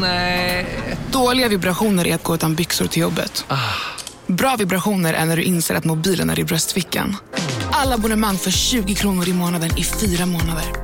Nej. Dåliga vibrationer är att gå utan byxor till jobbet. Bra vibrationer är när du inser att mobilen är i bröstfickan. Alla abonnemang för 20 kronor i månaden i fyra månader.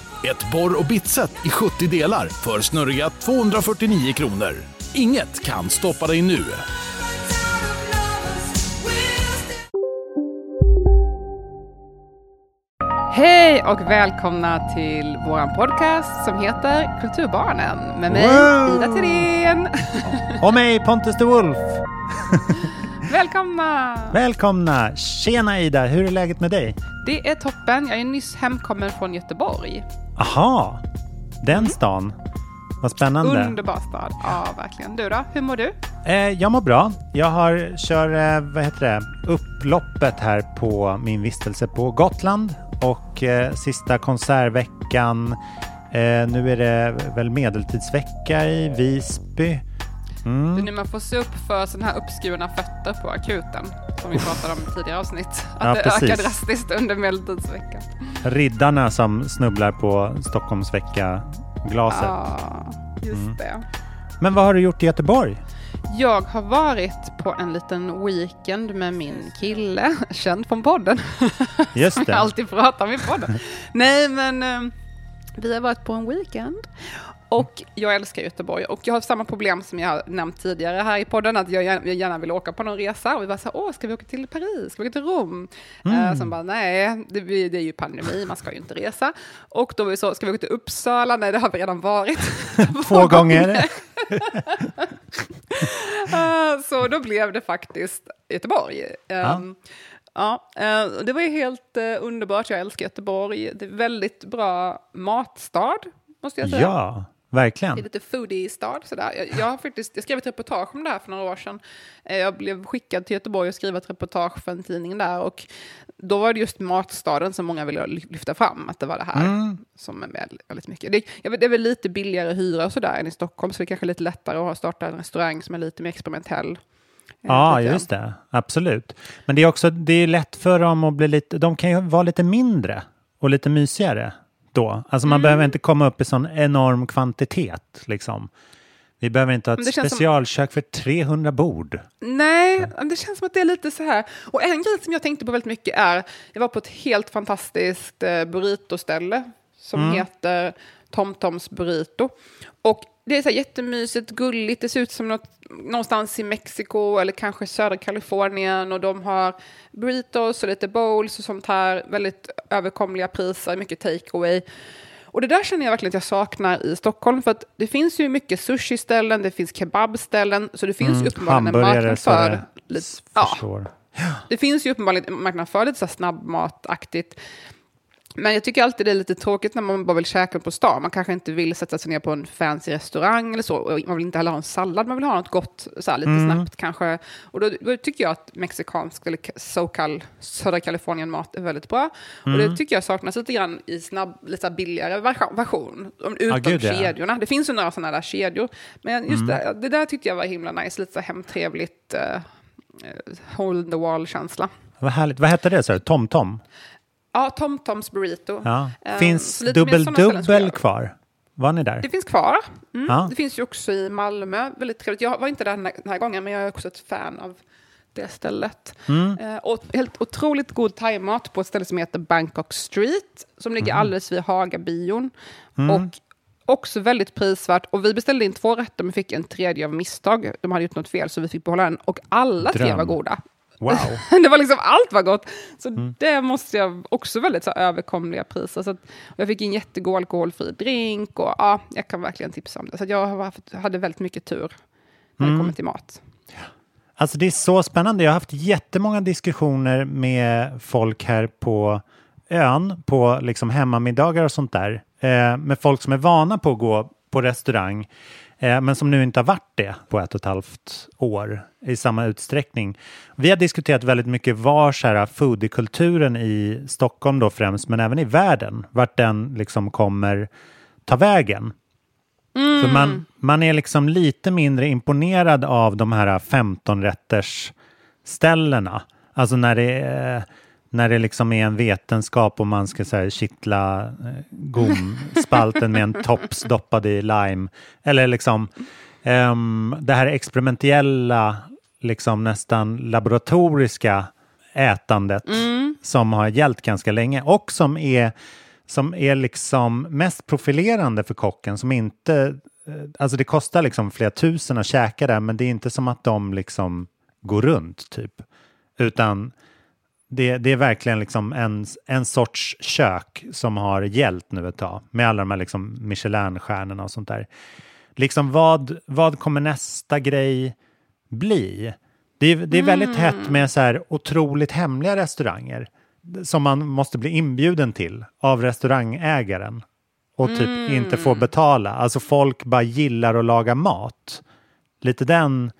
Ett borr och bitset i 70 delar för snurriga 249 kronor. Inget kan stoppa dig nu. Hej och välkomna till vår podcast som heter Kulturbarnen med mig Wow! Ida Thirén. Och mig Pontus de Wolf. Välkomna! Välkomna! Tjena Ida, hur är läget med dig? Det är toppen. Jag är nyss hemkommen från Göteborg. Aha, den stan. Vad spännande. Underbar stad. Ja, verkligen. Du då? Hur mår du? Eh, jag mår bra. Jag har, kör, eh, vad heter det, upploppet här på min vistelse på Gotland och eh, sista konsertveckan. Eh, nu är det väl medeltidsvecka i Visby. Det är Mm. nu man får se upp för sådana här uppskurna fötter på akuten. Som vi pratade om i tidigare avsnitt. Att Ja, det precis. ökar drastiskt under medeltidsveckan. Riddarna som snubblar på Stockholmsvecka-glaset. Ja, just Mm. det. Men vad har du gjort i Göteborg? Jag har varit på en liten weekend med min kille, känd från podden. Just Som det. jag alltid pratar om i podden. Nej, men eh, vi har varit på en weekend. Och jag älskar Göteborg och jag har samma problem som jag har nämnt tidigare här i podden, att jag gärna, jag gärna vill åka på någon resa och vi var så här, åh, ska vi åka till Paris, ska vi åka till Rom? Mm. Uh, sen bara, nej, det, det är ju pandemi, man ska ju inte resa. Och då var vi så, ska vi åka till Uppsala? Nej, det har vi redan varit. Två gånger. Eh, så då blev det faktiskt Göteborg. Ehm, ja, eh, det var ju helt eh, underbart. Jag älskar Göteborg. Det är väldigt bra matstad, måste jag säga. Ja, verkligen. Det är lite foodie-stad. Sådär. Jag, jag, har faktiskt, jag skrev ett reportage om det här för några år sedan. Eh, Jag blev skickad till Göteborg och skrev ett reportage för en tidning där. Och då var det just matstaden som många ville ly- lyfta fram, att det var det här Mm. som är väldigt, väldigt mycket. Det, det är väl lite billigare hyra och sådär än i Stockholm, så det är kanske lite lättare att ha- starta en restaurang som är lite mer experimentell. Eh, Ja, just det. Absolut. Men det är också det är lätt för dem att bli lite... De kan ju vara lite mindre och lite mysigare då. Alltså Mm. man behöver inte komma upp i sån enorm kvantitet liksom. Vi behöver inte ha ett känns som- specialkök för 300 bord. Nej, det känns som att det är lite så här. Och en grej som jag tänkte på väldigt mycket är, jag var på ett helt fantastiskt eh, burrito-ställe som Mm. heter TomToms Burrito. Och det är så jättemysigt, gulligt, det ser ut som något, någonstans i Mexiko eller kanske södra Kalifornien. Och de har burritos och lite bowls och sånt här, väldigt överkomliga priser, mycket takeaway. Och det där känner jag verkligen att jag saknar i Stockholm, för att det finns ju mycket sushi-ställen, det finns kebabställen, så det finns ju uppenbarligen en Mm, marknad för... det Lite, ja, det finns ju uppenbarligen en marknad för lite så här snabbmataktigt. Men jag tycker alltid det är lite tråkigt när man bara vill käka på stan. Man kanske inte vill sätta sig ner på en fancy restaurang eller så. Och man vill inte heller ha en sallad, man vill ha något gott så här, lite Mm. snabbt kanske. Och då, då tycker jag att mexikansk eller SoCal, södra Kalifornien-mat är väldigt bra. Och Mm. det tycker jag saknas lite grann i snabb, lite billigare version, version om- utan gud, ja. kedjorna. Det finns ju några sådana där kedjor. Men just Mm. det, det där tyckte jag var himla nice, lite så hemtrevligt. Uh, hole in the wall-känsla. Vad härligt. Vad hette det? Så? Tom Tom? Ja, Tom Toms Burrito. Ja. Ehm, Finns Dubbel Dubbel kvar? Var ni där? Det finns kvar. Mm. Ja. Det finns ju också i Malmö. Väldigt trevligt. Jag var inte där den här, den här gången, men jag är också ett fan av det stället. Mm. Eh, och helt otroligt god thaimat på ett ställe som heter Bangkok Street, som ligger Mm. alldeles vid Hagabion. Och också väldigt prisvärt. Och vi beställde in två rätter, men fick en tredje av misstag. De hade gjort något fel, så vi fick behålla den. Och alla tre Dröm. var goda. Wow. det var liksom, allt var gott. Så Mm. det måste jag också väldigt så överkomliga priser. Så att, jag fick en jättegod alkoholfri drink och ja, jag kan verkligen tipsa om det. Så jag haft, hade väldigt mycket tur när Mm. det kommer till mat. Alltså det är så spännande. Jag har haft jättemånga diskussioner med folk här på ön, på liksom hemmamiddagar och sånt där. Eh, med folk som är vana på att gå på restaurang. Eh, men som nu inte har varit det på ett och ett halvt år i samma utsträckning. Vi har diskuterat väldigt mycket var så här foodiekulturen i Stockholm då främst, men även i världen, vart den liksom kommer ta vägen. Mm. För man, man är liksom lite mindre imponerad av de här 15-rätters ställena. Alltså när det är när det liksom är en vetenskap och man ska så här, kittla eh, gomspalten med en tops doppad i lime. Eller liksom um, det här experimentella, liksom nästan laboratoriska ätandet Mm. som har gällt ganska länge och som är, som är liksom mest profilerande för kocken som inte, eh, alltså det kostar liksom flera tusen att käka där men det är inte som att de liksom går runt typ. Utan det, det är verkligen liksom en, en sorts kök som har gällt nu ett tag med alla de här liksom Michelin-stjärnorna och sånt där. Liksom vad, vad kommer nästa grej bli? Det är, det är väldigt hett med så här otroligt hemliga restauranger som man måste bli inbjuden till av restaurangägaren och typ inte får betala. Alltså folk bara gillar att laga mat. Lite den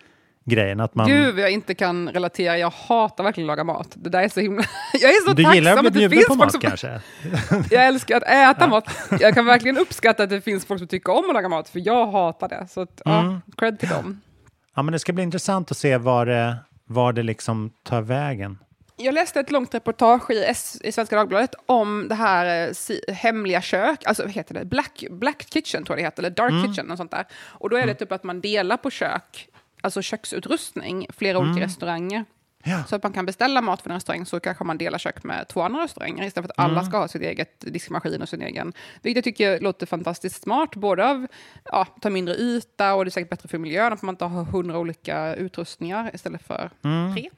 grejen att man... Gud, jag inte kan relatera. Jag hatar verkligen att laga mat. Det där är så himla... Jag är så du tacksam gillar att att bli det bjuden finns på folk mat som... kanske? Jag älskar att äta mat. Jag kan verkligen uppskatta att det finns folk som tycker om att laga mat, för jag hatar det. Så att, Mm. ja, cred till dem. Ja, men det ska bli intressant att se var det, var det liksom tar vägen. Jag läste ett långt reportage i, S, i Svenska Dagbladet om det här eh, si, hemliga kök, alltså vad heter det, Black, Black Kitchen tror jag det heter, eller Dark Kitchen och sånt där. Och då är det typ att man delar på kök, alltså köksutrustning, flera olika restauranger. Ja. Så att man kan beställa mat från en restaurang så kanske man delar kök med två andra restauranger istället för att alla ska ha sitt eget diskmaskin och sin egen. Vilket jag tycker låter fantastiskt smart, både av ja, ta mindre yta och det är säkert bättre för miljön att man inte har hundra olika utrustningar istället för tre.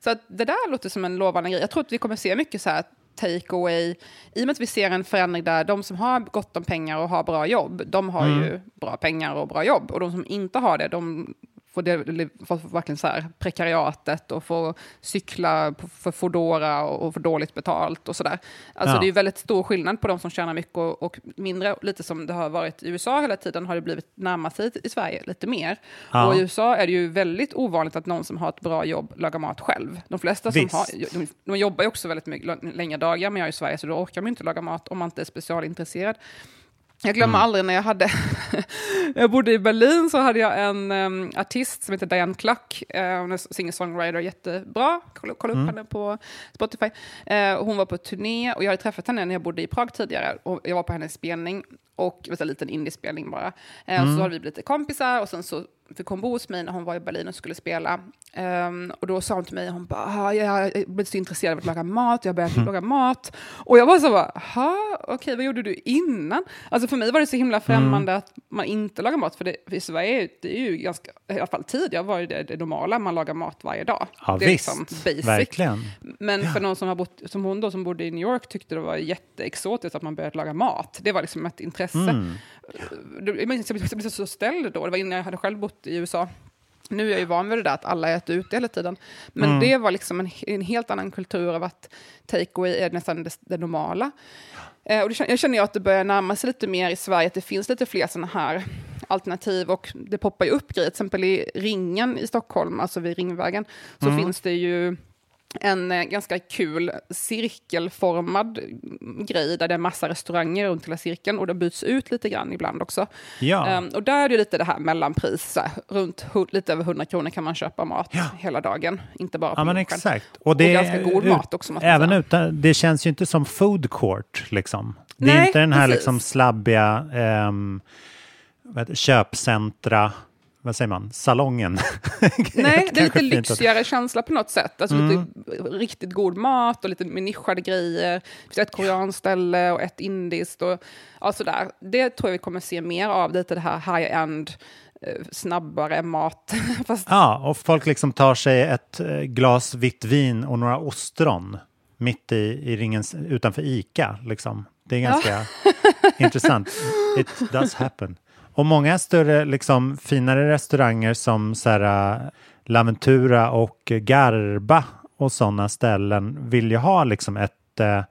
Så att det där låter som en lovande grej. Jag tror att vi kommer se mycket så här take away, i och med att vi ser en förändring där de som har gott om pengar och har bra jobb, de har ju bra pengar och bra jobb. Och de som inte har det, de får, det, får verkligen så här prekariatet och får cykla för Foodora och, få dåligt betalt och sådär. Alltså Ja. det är ju väldigt stor skillnad på de som tjänar mycket och, och mindre. Lite som det har varit i USA hela tiden har det blivit närma sig i Sverige lite mer. Ja. Och i USA är det ju väldigt ovanligt att någon som har ett bra jobb lagar mat själv. De flesta som Visst. har, de, de jobbar ju också väldigt mycket längre dagar, men jag är i Sverige så då orkar man inte laga mat om man inte är specialintresserad. Jag glömmer Mm. aldrig när jag hade, när jag bodde i Berlin så hade jag en um, artist som heter Diane Cluck, uh, hon är singer-songwriter, jättebra, kolla, kolla upp Mm. henne på Spotify. Eh, hon var på turné och jag hade träffat henne när jag bodde i Prag tidigare och jag var på hennes spelning och en liten indiespelning bara. Eh, och så hade vi blivit kompisar och sen så fick hon bo hos mig när hon var i Berlin och skulle spela. Ehm, och då sa hon till mig, hon bara, "Ah, jag blivit så intresserad av att laga mat, jag har börjat laga mat. Och jag var så bara, "Ha, okej, vad gjorde du innan? Alltså för mig var det så himla främmande att man inte lagar mat, för det, för i Sverige är det ju ganska, i alla fall tidigare var det det normala, man lagar mat varje dag. Ja, det är visst. liksom basic. Verkligen. Men för någon som, har bott, som hon då, som bodde i New York tyckte det var jätteexotiskt att man började laga mat. Det var liksom ett intresse. Mm. Det- Jag blev så ställd då, det var innan jag hade själv bott i USA. Nu är jag ju van vid det där att alla äter ute hela tiden. Men Mm. det var liksom en, en helt annan kultur av att takeaway är nästan det, det normala. Eh, och det, jag känner att det börjar närma sig lite mer i Sverige, att det finns lite fler sådana här alternativ och det poppar ju upp grejer. Till exempel i Ringen i Stockholm, alltså vid Ringvägen, så finns det ju en eh, ganska kul cirkelformad grej där det är massa restauranger runt hela cirkeln och det byts ut lite grann ibland också. Ja. Ehm, och där är det lite det här mellanpris, så här, runt lite över 100 kronor kan man köpa mat Ja. hela dagen, inte bara på Ja, men exakt. Och, det ganska är god ut- mat också, Även säga. utan, det känns ju inte som food court, liksom. Det är Nej, inte den här precis. liksom slabbiga det, köpcentra, vad säger man, salongen. Nej, det är lite fint att- lyxigare känsla på något sätt. Alltså Mm. lite riktigt god mat och lite mer nischade grejer. Det finns ett koreanskt ställe och ett indiskt. Och, ja, sådär. Det tror jag vi kommer se mer av, lite det här high-end, eh, snabbare mat. Fast, Ja, och folk liksom tar sig ett eh, glas vitt vin och några ostron mitt i, i ringen utanför Ica. Liksom. Det är ganska intressant. It does happen. Och många större, liksom, finare restauranger som så här, Laventura och Garba och sådana ställen vill ju ha liksom ett eh,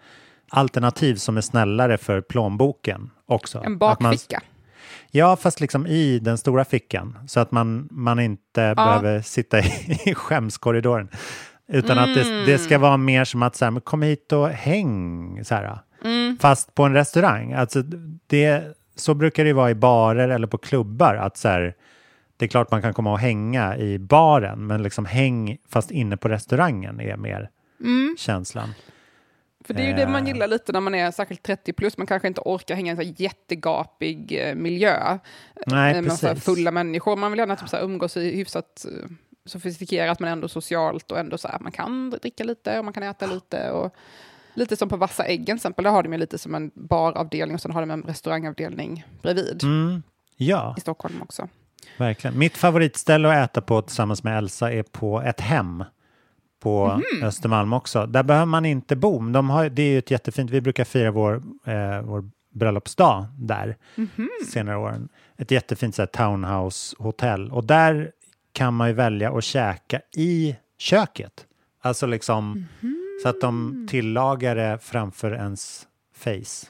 alternativ som är snällare för plånboken också. en bakficka. Ja, fast liksom i den stora fickan. Så att man, man inte behöver sitta i, i skämskorridoren. Utan att det, det ska vara mer som att så här, kom hit och häng. Så här. Fast på en restaurang. Alltså, det, så brukar det vara i barer eller på klubbar. Att så här, det är klart man kan komma och hänga i baren, men liksom häng fast inne på restaurangen är mer känslan. För det är ju det man Eh. gillar lite när man är särskilt 30 plus. Man kanske inte orkar hänga i en jättegapig eh, miljö. Nej, med massa fulla människor. Man vill gärna typ så här umgås i hyfsat eh, sofistikerat men ändå socialt och ändå så här, man kan dricka lite och man kan äta lite. Och lite som på Vassa äggen till exempel, där har de ju lite som en baravdelning och sen har de en restaurangavdelning bredvid Mm, ja, i Stockholm också. verkligen. Mitt favoritställe att äta på tillsammans med Elsa är på ett hem på Östermalm också. Där behöver man inte bo. De har, det är ju ett jättefint, vi brukar fira vår, eh, vår bröllopsdag där senare åren. Ett jättefint så här, townhouse-hotell. Och där kan man ju välja att käka i köket. Alltså liksom så att de tillagar det framför ens face.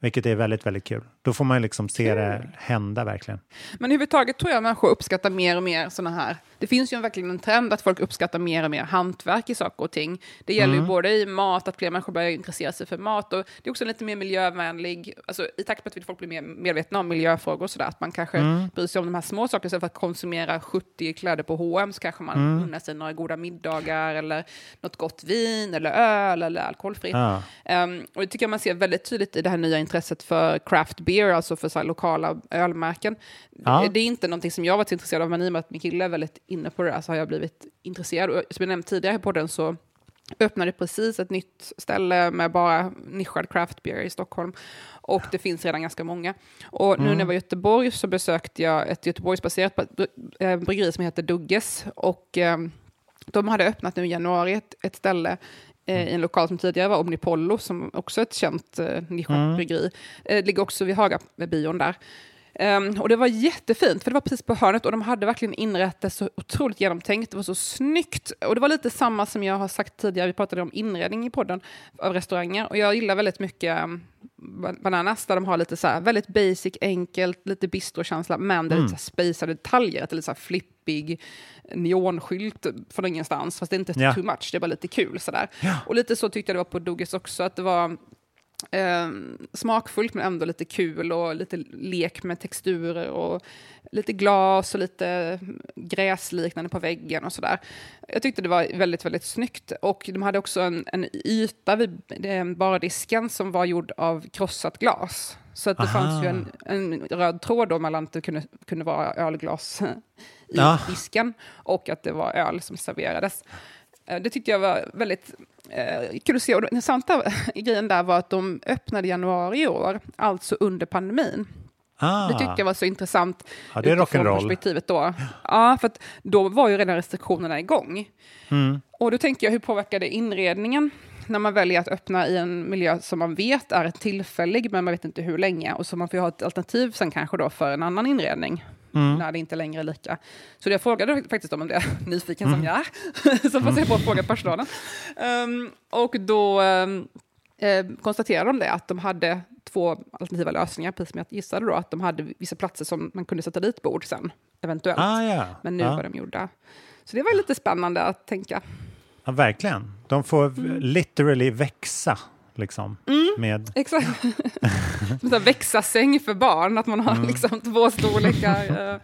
Vilket är väldigt, väldigt kul. Då får man liksom se det hända verkligen. Men överhuvudtaget tror jag människor uppskattar mer och mer sådana här. Det finns ju en, verkligen en trend att folk uppskattar mer och mer hantverk i saker och ting. Det gäller ju både i mat, att fler människor börjar intressera sig för mat och det är också lite mer miljövänlig, alltså i takt med att folk blir mer medvetna om miljöfrågor och sådär, att man kanske bryr sig om de här små sakerna istället för att konsumera 70 kläder på H&M så kanske man unnar sig några goda middagar eller något gott vin eller öl eller alkoholfritt. Ja. Ehm, och det tycker jag man ser väldigt tydligt i det här nya intresset för craft beer, alltså för så lokala ölmärken. Ja. Det är inte någonting som jag varit intresserad av, men i och med att min kille är väldigt inne på det där så har jag blivit intresserad. Och som jag nämnt tidigare på den så öppnade precis ett nytt ställe med bara nischad craft beer i Stockholm. Och det finns redan ganska många. Och nu när jag var i Göteborg så besökte jag ett Göteborgsbaserat eh, bryggeri som heter Dugges. Och ehm, de hade öppnat nu i januari ett, ett ställe eh, i en lokal som tidigare var Omnipollo, som också är ett känt eh, nischat bryggeri. Eh, ligger också vid Haga-bion där. Ehm, och det var jättefint, för det var precis på hörnet och de hade verkligen inrett det så otroligt genomtänkt. Det var så snyggt. Och det var lite samma som jag har sagt tidigare, vi pratade om inredning i podden av restauranger. Och jag gillar väldigt mycket um, Bananas, där de har lite så här väldigt basic, enkelt, lite bistrokänsla, men det är lite så här spejsade detaljer, att det är lite så här flippig neonskylt från ingenstans, fast det är inte Ja. too much, det är bara lite kul sådär. Och lite så tyckte jag det var på Dugges också, att det var eh, smakfullt men ändå lite kul och lite lek med texturer och lite glas och lite gräsliknande på väggen och sådär. Jag tyckte det var väldigt, väldigt snyggt. Och de hade också en, en yta vid eh, bardisken som var gjord av krossat glas. Så att det Aha. fanns ju en, en röd tråd då mellan att det kunde, kunde vara ölglas i Ja. disken och att det var öl som serverades. Eh, Det tyckte jag var väldigt eh, kul att se. Och den intressanta grejen där var att de öppnade i januari i år, alltså under pandemin. Ah, Det tyckte jag var så intressant. Ja, det är utifrån rock'n'roll. perspektivet då. Ja, för att då var ju redan restriktionerna igång. Mm. Och då tänker jag, hur påverkar det inredningen? När man väljer att öppna i en miljö som man vet är tillfällig, men man vet inte hur länge. Och så man får ha ett alternativ sen kanske då för en annan inredning. Mm. När det inte längre är lika. Så jag frågade faktiskt om det, nyfiken Mm. som jag är. så får se på att fråga personalen. Um, och då um, eh, konstaterade de det, att de hade två alternativa lösningar, precis som jag gissade då, att de hade vissa platser som man kunde sätta dit bord sen, eventuellt. ah, ja. Men nu ja. var de gjorda. Så det var lite spännande att tänka. ja, verkligen. De får Mm. literally växa. Liksom, med, Exakt. Som så här växa-säng för barn, att man har Mm. liksom två storlekar. eh.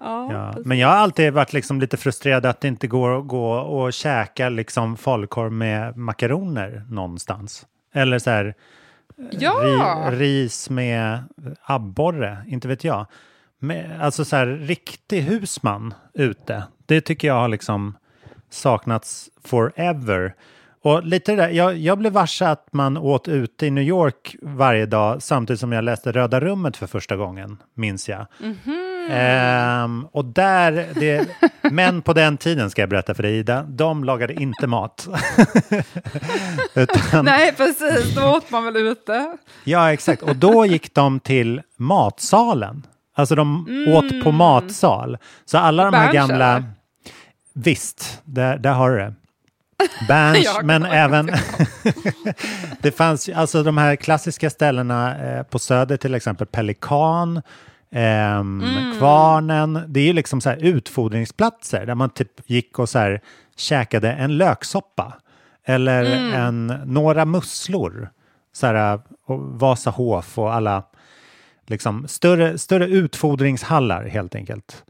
Ja, ja. Men jag har alltid varit liksom lite frustrerad att det inte går att gå och käka liksom falukorv med makaroner någonstans. Eller så här, ja. ri, ris med abborre, inte vet jag. Med, alltså så här riktig husman ute. Det tycker jag har liksom saknats forever. Och lite det där, jag, jag blev varse att man åt ute i New York varje dag samtidigt som jag läste Röda rummet för första gången, minns jag. Ehm, och där, det, men på den tiden ska jag berätta för dig Ida, de lagade inte mat. Utan, Nej, precis. Då åt man väl ute. Ja, exakt. Och då gick de till matsalen. Alltså de åt på matsal. Så alla de här gamla... Visst, där, där har du det. Berns, men även... det fanns alltså de här klassiska ställena eh, på Söder, till exempel Pelikan, ehm, Mm. Kvarnen. Det är ju liksom så här utfodringsplatser där man typ gick och så här käkade en löksoppa. Eller Mm. en, några musslor. Så här, och Vasahof och alla liksom större, större utfodringshallar helt enkelt.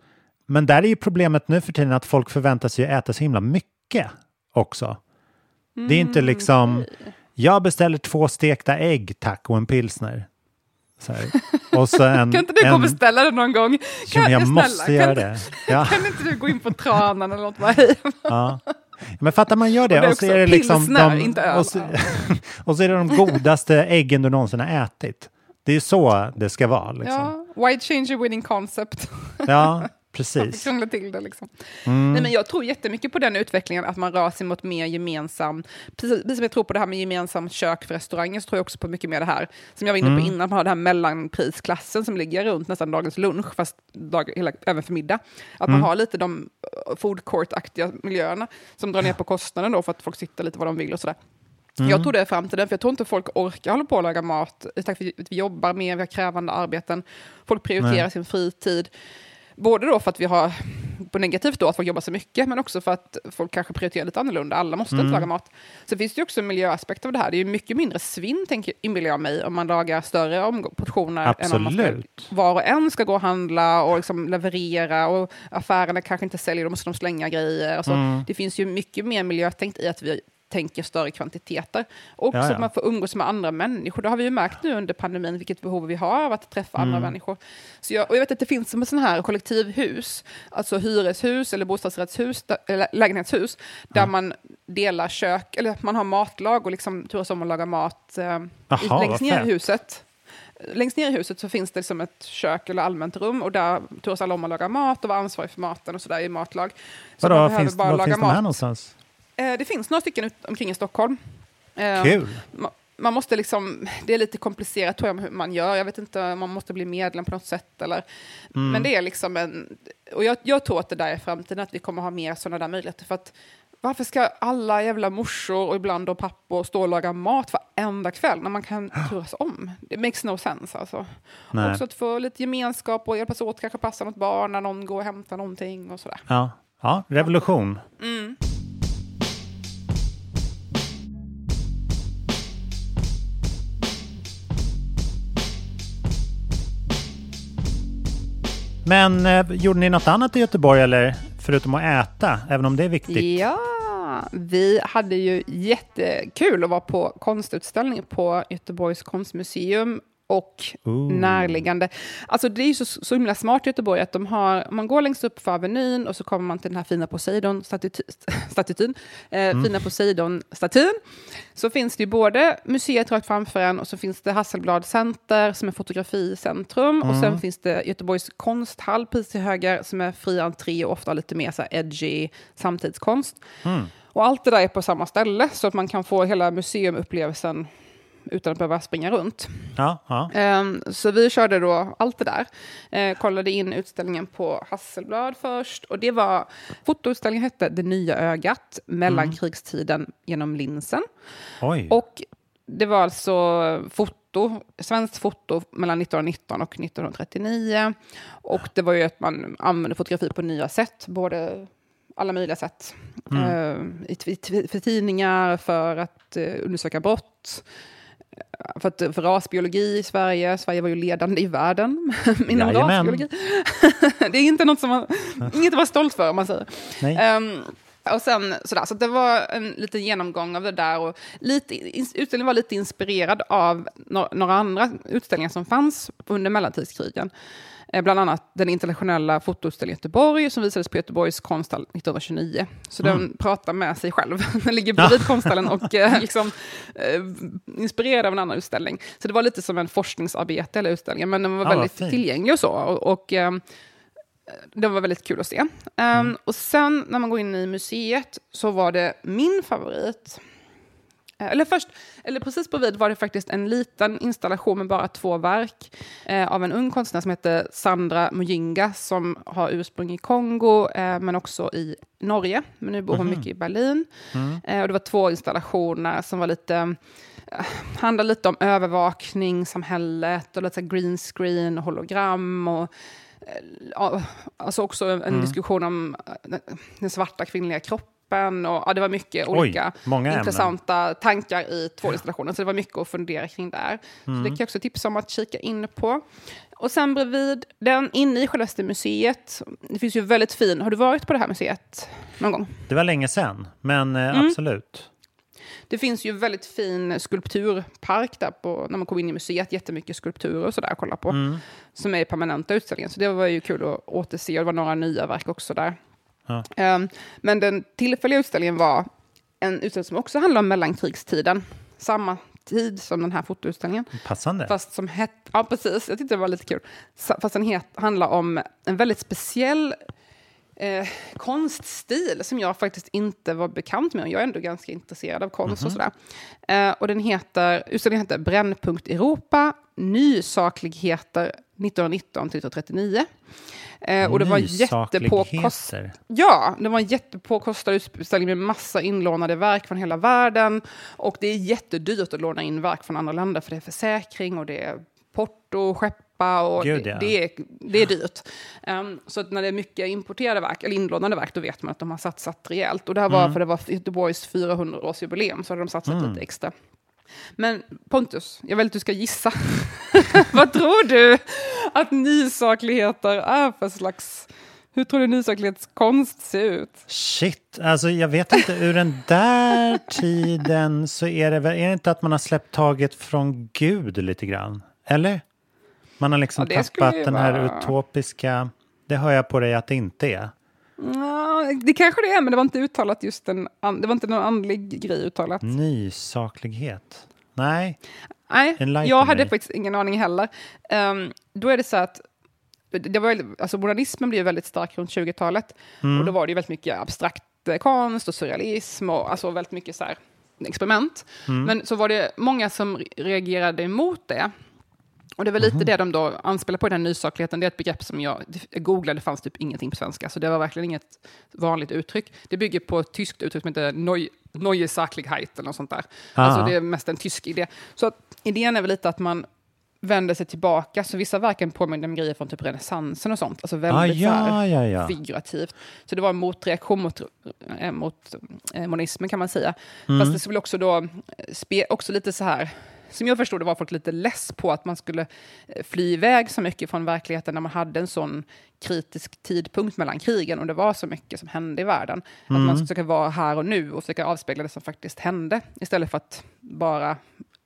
Men där är ju problemet nu för tiden att folk förväntar sig att äta så himla mycket också. Det är inte Mm, liksom, jag beställer två stekta ägg tack och en pilsner. Och så en, Kan inte du gå och en, beställa det någon gång? Jo, men jag snälla, måste kan göra inte- det. Ja, Kan inte du gå in på Tranan eller något? Bara, ja. Men fattar man gör det Och det är och så är det liksom pilsner, inte öl. och, så, och så är det de godaste äggen du någonsin har ätit. Det är ju så det ska vara. Liksom. Ja, white changer winning concept. Ja, precis. Krångla till det liksom. Mm. Nej, men jag tror jättemycket på den utvecklingen, att man rör sig mot mer gemensam... Precis precis som jag tror på det här med gemensam kök för restauranger, så tror jag också på mycket mer det här, som jag var inne på Mm. innan, man har den här mellanprisklassen som ligger runt nästan dagens lunch, fast dag, hela, även för middag. Att Mm. man har lite de eh, food court-aktiga miljöerna som drar ner på kostnaden då, för att folk sitter lite vad de vill och sådär. Mm. Jag tror det är framtiden, för jag tror inte folk orkar hålla på och laga mat. takt med att Vi jobbar mer, vi har krävande arbeten. Folk prioriterar Nej. sin fritid. Både då för att vi har, på negativt då, att folk jobbar så mycket, men också för att folk kanske prioriterar lite annorlunda. Alla måste Mm. inte laga mat. Så finns det ju också en miljöaspekt av det här. Det är ju mycket mindre svinn, tänker, inbillar jag mig, om man lagar större portioner. Än om man ska, Absolut. var och en ska gå och handla och liksom leverera och affärerna kanske inte säljer, då måste de slänga grejer. Alltså, Mm. Det finns ju mycket mer miljötänkt i att vi tänker större kvantiteter. Och också Ja, ja. att man får umgås med andra människor. Det har vi ju märkt nu under pandemin, vilket behov vi har av att träffa Mm. andra människor. Så jag, och jag vet att det finns som sån här kollektivhus, alltså hyreshus eller bostadsrättshus, eller lägenhetshus, där man delar kök, eller man har matlag och liksom turas om att laga mat eh, i, Jaha, längst ner i huset. Längst ner i huset så finns det som ett kök eller allmänt rum och där turas alla om att laga mat och vara ansvarig för maten och sådär i matlag. Så Vadå, finns, bara var laga finns de här mat. någonstans? Eh, det finns några stycken ut omkring i Stockholm. Eh, Kul! ma- Man måste liksom, det är lite komplicerat tror jag hur man gör. Jag vet inte om man måste bli medlem på något sätt. Eller, Mm. Men det är liksom en... Och jag, jag tror att det där är framtiden, att vi kommer ha mer sådana där möjligheter. För att, varför ska alla jävla morsor och ibland då pappor stå och laga mat varenda kväll när man kan turas om? Det makes no sense alltså. Nej. Också att få lite gemenskap och hjälpas åt, kanske passa något barn när någon går och hämtar någonting och sådär. Ja, ja revolution. Men eh, gjorde ni något annat i Göteborg eller? Förutom att äta, även om det är viktigt. Ja, vi hade ju jättekul att vara på konstutställning på Göteborgs konstmuseum och Ooh. närliggande. Alltså det är ju så, så himla smart i Göteborg att de har, man går längst upp för Avenyn och så kommer man till den här fina Poseidon-statyn, eh, fina Poseidon-statyn. Så finns det ju både museet rakt framför en och så finns det Hasselblad Center som är fotograficentrum och sen finns det Göteborgs konsthall precis till höger som är fri entré och ofta lite mer så edgy samtidskonst. Och allt det där är på samma ställe så att man kan få hela museumupplevelsen utan att behöva springa runt. Ja, ja. Ehm, så vi körde då allt det där. Eh, kollade in utställningen på Hasselblad först. Och det var, fotoutställningen hette Det nya ögat, mellankrigstiden genom linsen. Oj. Och det var alltså foto, svenskt foto mellan 1919 och 1939. Och det var ju att man använde fotografi på nya sätt, både alla möjliga sätt. Eh, i, i, för tidningar, för att eh, undersöka brott, för, att, för rasbiologi i Sverige. Sverige var ju ledande i världen inom Jajamän. rasbiologi. det är inte något som man, inget att vara stolt för om man säger. Ehm, och sen sådär, så det var en liten genomgång av det där. Och lite, utställningen var lite inspirerad av no, några andra utställningar som fanns under mellantidskrigen. Eh, bland annat den internationella fotoutställningen i Göteborg som visades på Göteborgs konsthall 1929. Så den pratar med sig själv. Den ligger bredvid konsthallen och eh, liksom, eh, inspirerad av en annan utställning. Så det var lite som en forskningsarbete, hela utställningen, men den var Ja, vad väldigt tillgänglig och så. Och, och ehm, det var väldigt kul att se. Um, Och sen när man går in i museet så var det min favorit Eh, Eller först, eller precis bredvid var det faktiskt en liten installation med bara två verk eh, av en ung konstnär som heter Sandra Mujinga som har ursprung i Kongo eh, men också i Norge. Men nu bor hon mycket i Berlin. Eh, och det var två installationer som var lite eh, handlar lite om övervakningssamhället och lite green screen och hologram och eh, alltså också en diskussion om eh, den svarta kvinnliga kroppen och ja, det var mycket Oj, olika många ämnen. intressanta tankar i två installationer. Så det var mycket att fundera kring där. Så det kan jag också tipsa om att kika in på. Och sen bredvid den, inne i självaste museet, det finns ju väldigt fin, har du varit på det här museet någon gång? Det var länge sedan, men eh, Mm. absolut. Det finns ju väldigt fin skulpturpark där på, när man kommer in i museet. Jättemycket skulpturer och sådär att kolla på. Som är i permanenta utställningen. Så det var ju kul att återse. Och det var några nya verk också där. Ja. Ehm, men den tillfälliga utställningen var en utställning som också handlar om mellankrigstiden. Samma tid som den här fotoutställningen. Passande. Fast som hette, ja precis, jag tyckte det var lite kul. Fast den het, handlar om en väldigt speciell eh, konststil som jag faktiskt inte var bekant med. Jag är ändå ganska intresserad av konst och sådär. Eh, och den heter, utställningen heter Brännpunkt Europa, nysakligheter 1919 till 1939. Eh, och det var jättepåkost... Nysakligheter. Ja, det var en jättepåkostad utställning med massa inlånade verk från hela världen. Och det är jättedyrt att låna in verk från andra länder för det är försäkring och det är porto, skeppa och Gud, det, ja. det, är, det är dyrt. Um, så när det är mycket importerade verk, eller inlånade verk, då vet man att de har satsat rejält. Och det här var för det var Göteborgs 400-årsjubileum, så hade de satsat lite extra. Men Pontus, jag vill att du ska gissa. Vad tror du att nysakligheter är för slags... Hur tror du nysaklighetskonst ser ut? Shit, alltså jag vet inte, ur den där tiden så är det väl, är det inte att man har släppt taget från Gud lite grann? Eller? Man har liksom Ja, tappat den här vara- utopiska, det hör jag på dig att det inte är. Ja, det kanske det är, men det var inte uttalat just en... Det var inte någon andlig grej uttalat. Nysaklighet? Nej, Nej, jag hade faktiskt ingen aning heller. Ehm, då är det så att det var, alltså modernismen blev väldigt stark runt 20-talet. Mm. Och då var det väldigt mycket abstrakt eh, konst och surrealism och alltså väldigt mycket så här experiment. Mm. Men så var det många som re- reagerade emot det. Och det var lite det de då anspelar på, den nysakligheten. Det är ett begrepp som jag, jag googlade, det fanns typ ingenting på svenska. Så det var verkligen inget vanligt uttryck. Det bygger på ett tyskt uttryck som heter neu, neue Sachlichkeit eller något sånt där. Alltså Ah. det är mest en tysk idé. Så att idén är väl lite att man vänder sig tillbaka. Så vissa verken påminner om grejer från typ renässansen och sånt. Alltså väldigt Ah, ja, ja, ja. figurativt. Så det var en motreaktion mot, eh, mot eh, monismen kan man säga. Mm. Fast det skulle också då spe, också lite så här, som jag förstod det var folk lite less på att man skulle eh, fly iväg så mycket från verkligheten när man hade en sån kritisk tidpunkt mellan krigen och det var så mycket som hände i världen. Att Mm. man ska försöka vara här och nu och försöka avspegla det som faktiskt hände istället för att bara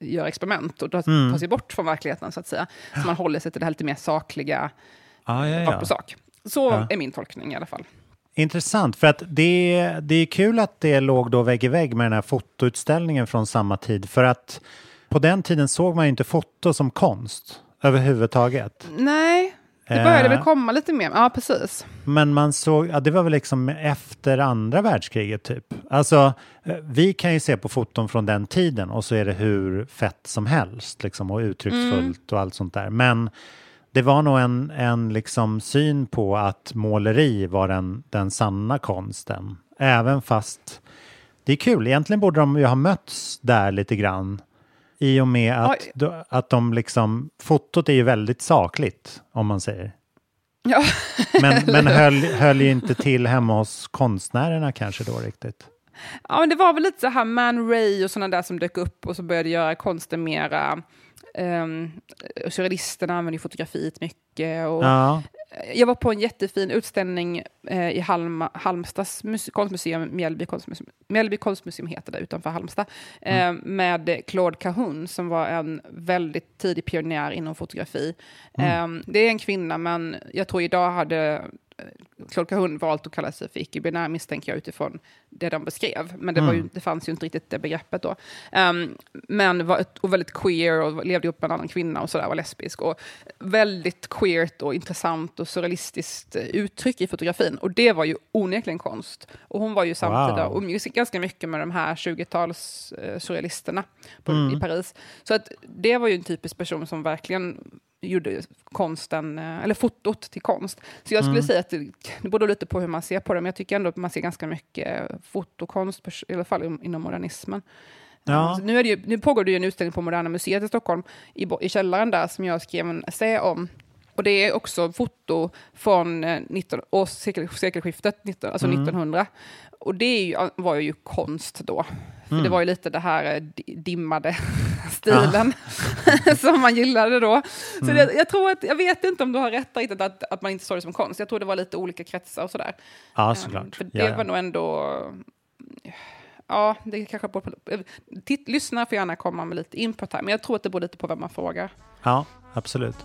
göra experiment och ta, Mm. ta sig bort från verkligheten så att säga. Så man håller sig till det här lite mer sakliga, Ah, ja, rakt ja. på sak. Så Ja. är min tolkning i alla fall. Intressant, för att det, det är kul att det låg då vägg i vägg med den här fotoutställningen från samma tid. För att på den tiden såg man ju inte foto som konst överhuvudtaget. Nej, det började Eh. väl komma lite mer. Ja, precis. Men man såg, ja, det var väl liksom efter andra världskriget typ. Alltså, eh, vi kan ju se på foton från den tiden och så är det hur fett som helst liksom, och uttrycksfullt och allt sånt där. Men det var nog en, en liksom syn på att måleri var den, den sanna konsten. Även fast det är kul, egentligen borde de ju ha mötts där lite grann. I och med att, Oj. att de liksom, fotot är ju väldigt sakligt om man säger. Ja. Men, men höll, höll ju inte till hemma hos konstnärerna kanske då riktigt. ja, men det var väl lite så här Man Ray och sådana där som dök upp och så började göra konsten mera... Um, surrealisterna använde ju fotografiet mycket. Och Ja, Jag var på en jättefin utställning eh, i Halma, Halmstads mus- konstmuseum, Mjällby konstmuseum, Mjällby konstmuseum heter det, utanför Halmstad, eh, med Claude Cahun som var en väldigt tidig pionjär inom fotografi. Eh, det är en kvinna, men jag tror idag hade Claude Cahun valt att kalla sig för icke-binär misstänker jag utifrån det de beskrev. Men det, var ju, det fanns ju inte riktigt det begreppet då. Um, men var ett, och väldigt queer och levde upp med en annan kvinna och sådär, var lesbisk. Och väldigt queert och intressant och surrealistiskt uttryck i fotografin. Och det var ju onekligen konst. Och hon var ju samtida Wow. och umgicks ganska mycket med de här 20-tals eh, surrealisterna på, i Paris. Så att det var ju en typisk person som verkligen gjorde konsten, eh, eller fotot till konst. Så jag skulle säga att det, det beror lite på hur man ser på det, men jag tycker ändå att man ser ganska mycket fotokonst, i alla fall in- inom modernismen. Ja. Eh, nu, är det ju, nu pågår det ju en utställning på Moderna Museet i Stockholm, i, i källaren där, som jag skrev en essä om. Och det är också foto från eh, 19, års sekel, sekelskiftet, 19, alltså 1900. Och det ju, var ju konst då. För det var ju lite det här eh, di- dimmade stilen som man gillade då. Så det, jag tror att, jag vet inte om du har rätt riktigt att, att man inte såg det som konst. Jag tror det var lite olika kretsar och sådär. Ja, Ehm, såklart. För det Ja, ja. var nog ändå... Ja, det kanske på, titt, Lyssna får gärna komma med lite input här, men jag tror att det beror lite på vem man frågar. ja, absolut.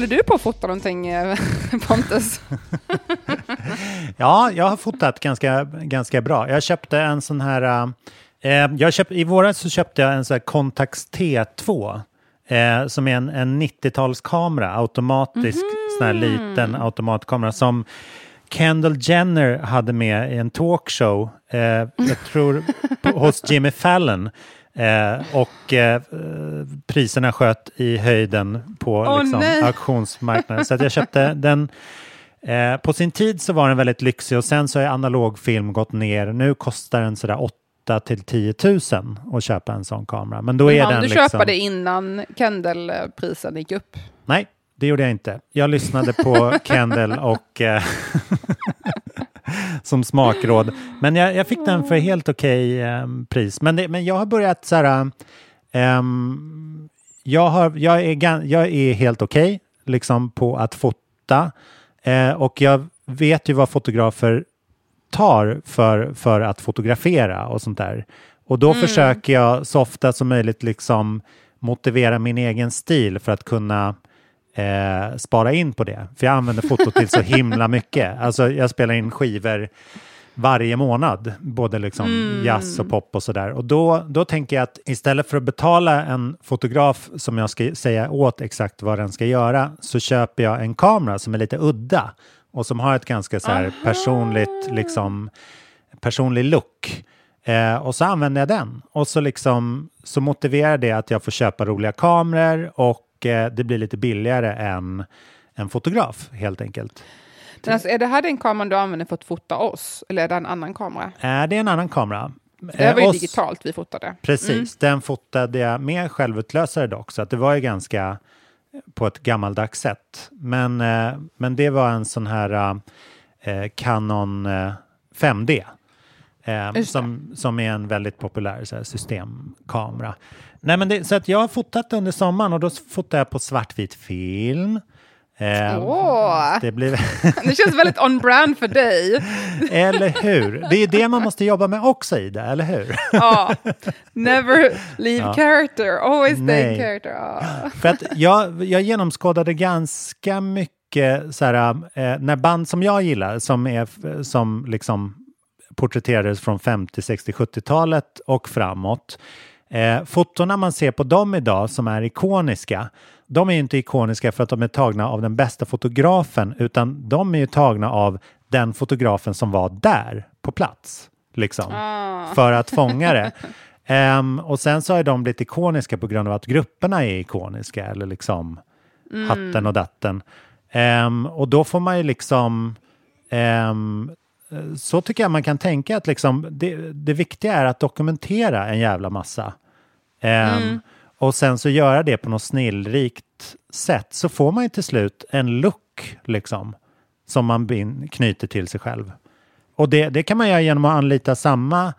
Håller du på att fota någonting, eh, Pontus? Ja, jag har fotat ganska, ganska bra. Jag köpte en sån här... Eh, jag köpt, I våras så köpte jag en sån här Contax T2 eh, som är en, en 90-talskamera, automatisk sån här liten automatkamera som Kendall Jenner hade med i en talkshow, eh, jag tror på, hos Jimmy Fallon. Eh, och eh, priserna sköt i höjden på Åh, liksom, nej. auktionsmarknaden. Så jag köpte den Eh, på sin tid så var den väldigt lyxig och sen så har analogfilm gått ner. Nu kostar den sådär 8 till 10 000 att köpa en sån kamera. Men då är Men den hann du liksom... köpa det innan Kendall-prisen gick upp? Nej, det gjorde jag inte. Jag lyssnade på Kendall och eh, som smakråd. Men jag, jag fick den för helt okej eh, pris. Men, det, men jag har börjat så här... ehm, jag, har, jag, är, jag är helt okej liksom på att fota. Eh, och jag vet ju vad fotografer tar för, för att fotografera och sånt där. Och då försöker jag så ofta som möjligt liksom motivera min egen stil för att kunna eh, spara in på det. För jag använder foto till så himla mycket. Alltså jag spelar in skivor varje månad, både liksom jazz och pop och sådär. Och då, då tänker jag att istället för att betala en fotograf som jag ska säga åt exakt vad den ska göra så köper jag en kamera som är lite udda och som har ett ganska så här personligt, liksom, personlig look. Eh, och så använder jag den och så, liksom, så motiverar det att jag får köpa roliga kameror och det blir lite billigare än en fotograf helt enkelt. Men alltså, är det här den kameran du använder för att fota oss? Eller är det en annan kamera? Eh, det är en annan kamera. Det var ju Eh, oss- digitalt vi fotade. Precis, den fotade jag med självutlösare dock, så att det var ju ganska på ett gammaldags sätt. Men, eh, men det var en sån här eh, Canon eh, 5D. Eh, som, som är en väldigt populär här, systemkamera. Nej, men det, så att jag har fotat under sommaren och då fotar jag på svartvit film. Eh, Åh! Det blir, Det känns väldigt on-brand för dig. eller hur? Det är det man måste jobba med också, Ida, eller hur? Ja. Never leave Ja. character, always stay Nej. character. Ja. För att jag, jag genomskådade ganska mycket så här, eh, när band som jag gillar, som, är, som liksom porträtterades från 50, 60, 70-talet och framåt. Eh, fotona man ser på dem idag som är ikoniska, de är inte ikoniska för att de är tagna av den bästa fotografen, utan de är ju tagna av den fotografen som var där på plats. Liksom, För att fånga det. Ehm, och sen så har de blivit ikoniska på grund av att grupperna är ikoniska, eller liksom hatten och datten. Ehm, och då får man ju liksom... eh, så tycker jag man kan tänka att liksom, det, det viktiga är att dokumentera en jävla massa. Ehm, Och sen så göra det på något snillrikt sätt så får man ju till slut en look liksom, som man bin, knyter till sig själv. Och det, det kan man göra genom att anlita samma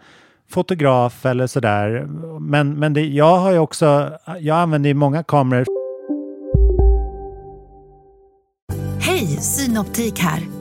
fotograf eller sådär. Men, men det, jag har ju också, jag använder ju många kameror Hej, Synoptik här.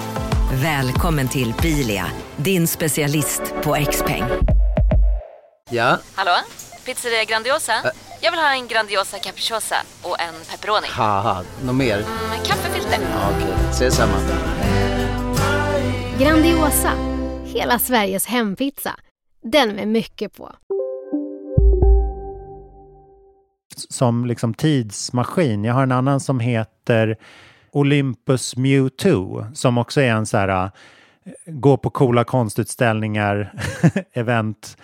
Välkommen till Bilia, din specialist på XPeng. Ja, Hallå? Pizzeria Grandiosa? Jag vill ha en Grandiosa capriciosa och en pepperoni. något mer? Med kaffefilter. Ja, Okej, ses samma. Grandiosa, hela Sveriges hempizza. Den med mycket på. som liksom tidsmaskin. Jag har en annan som heter Olympus Mewtwo som också är en så här äh, gå på coola konstutställningar event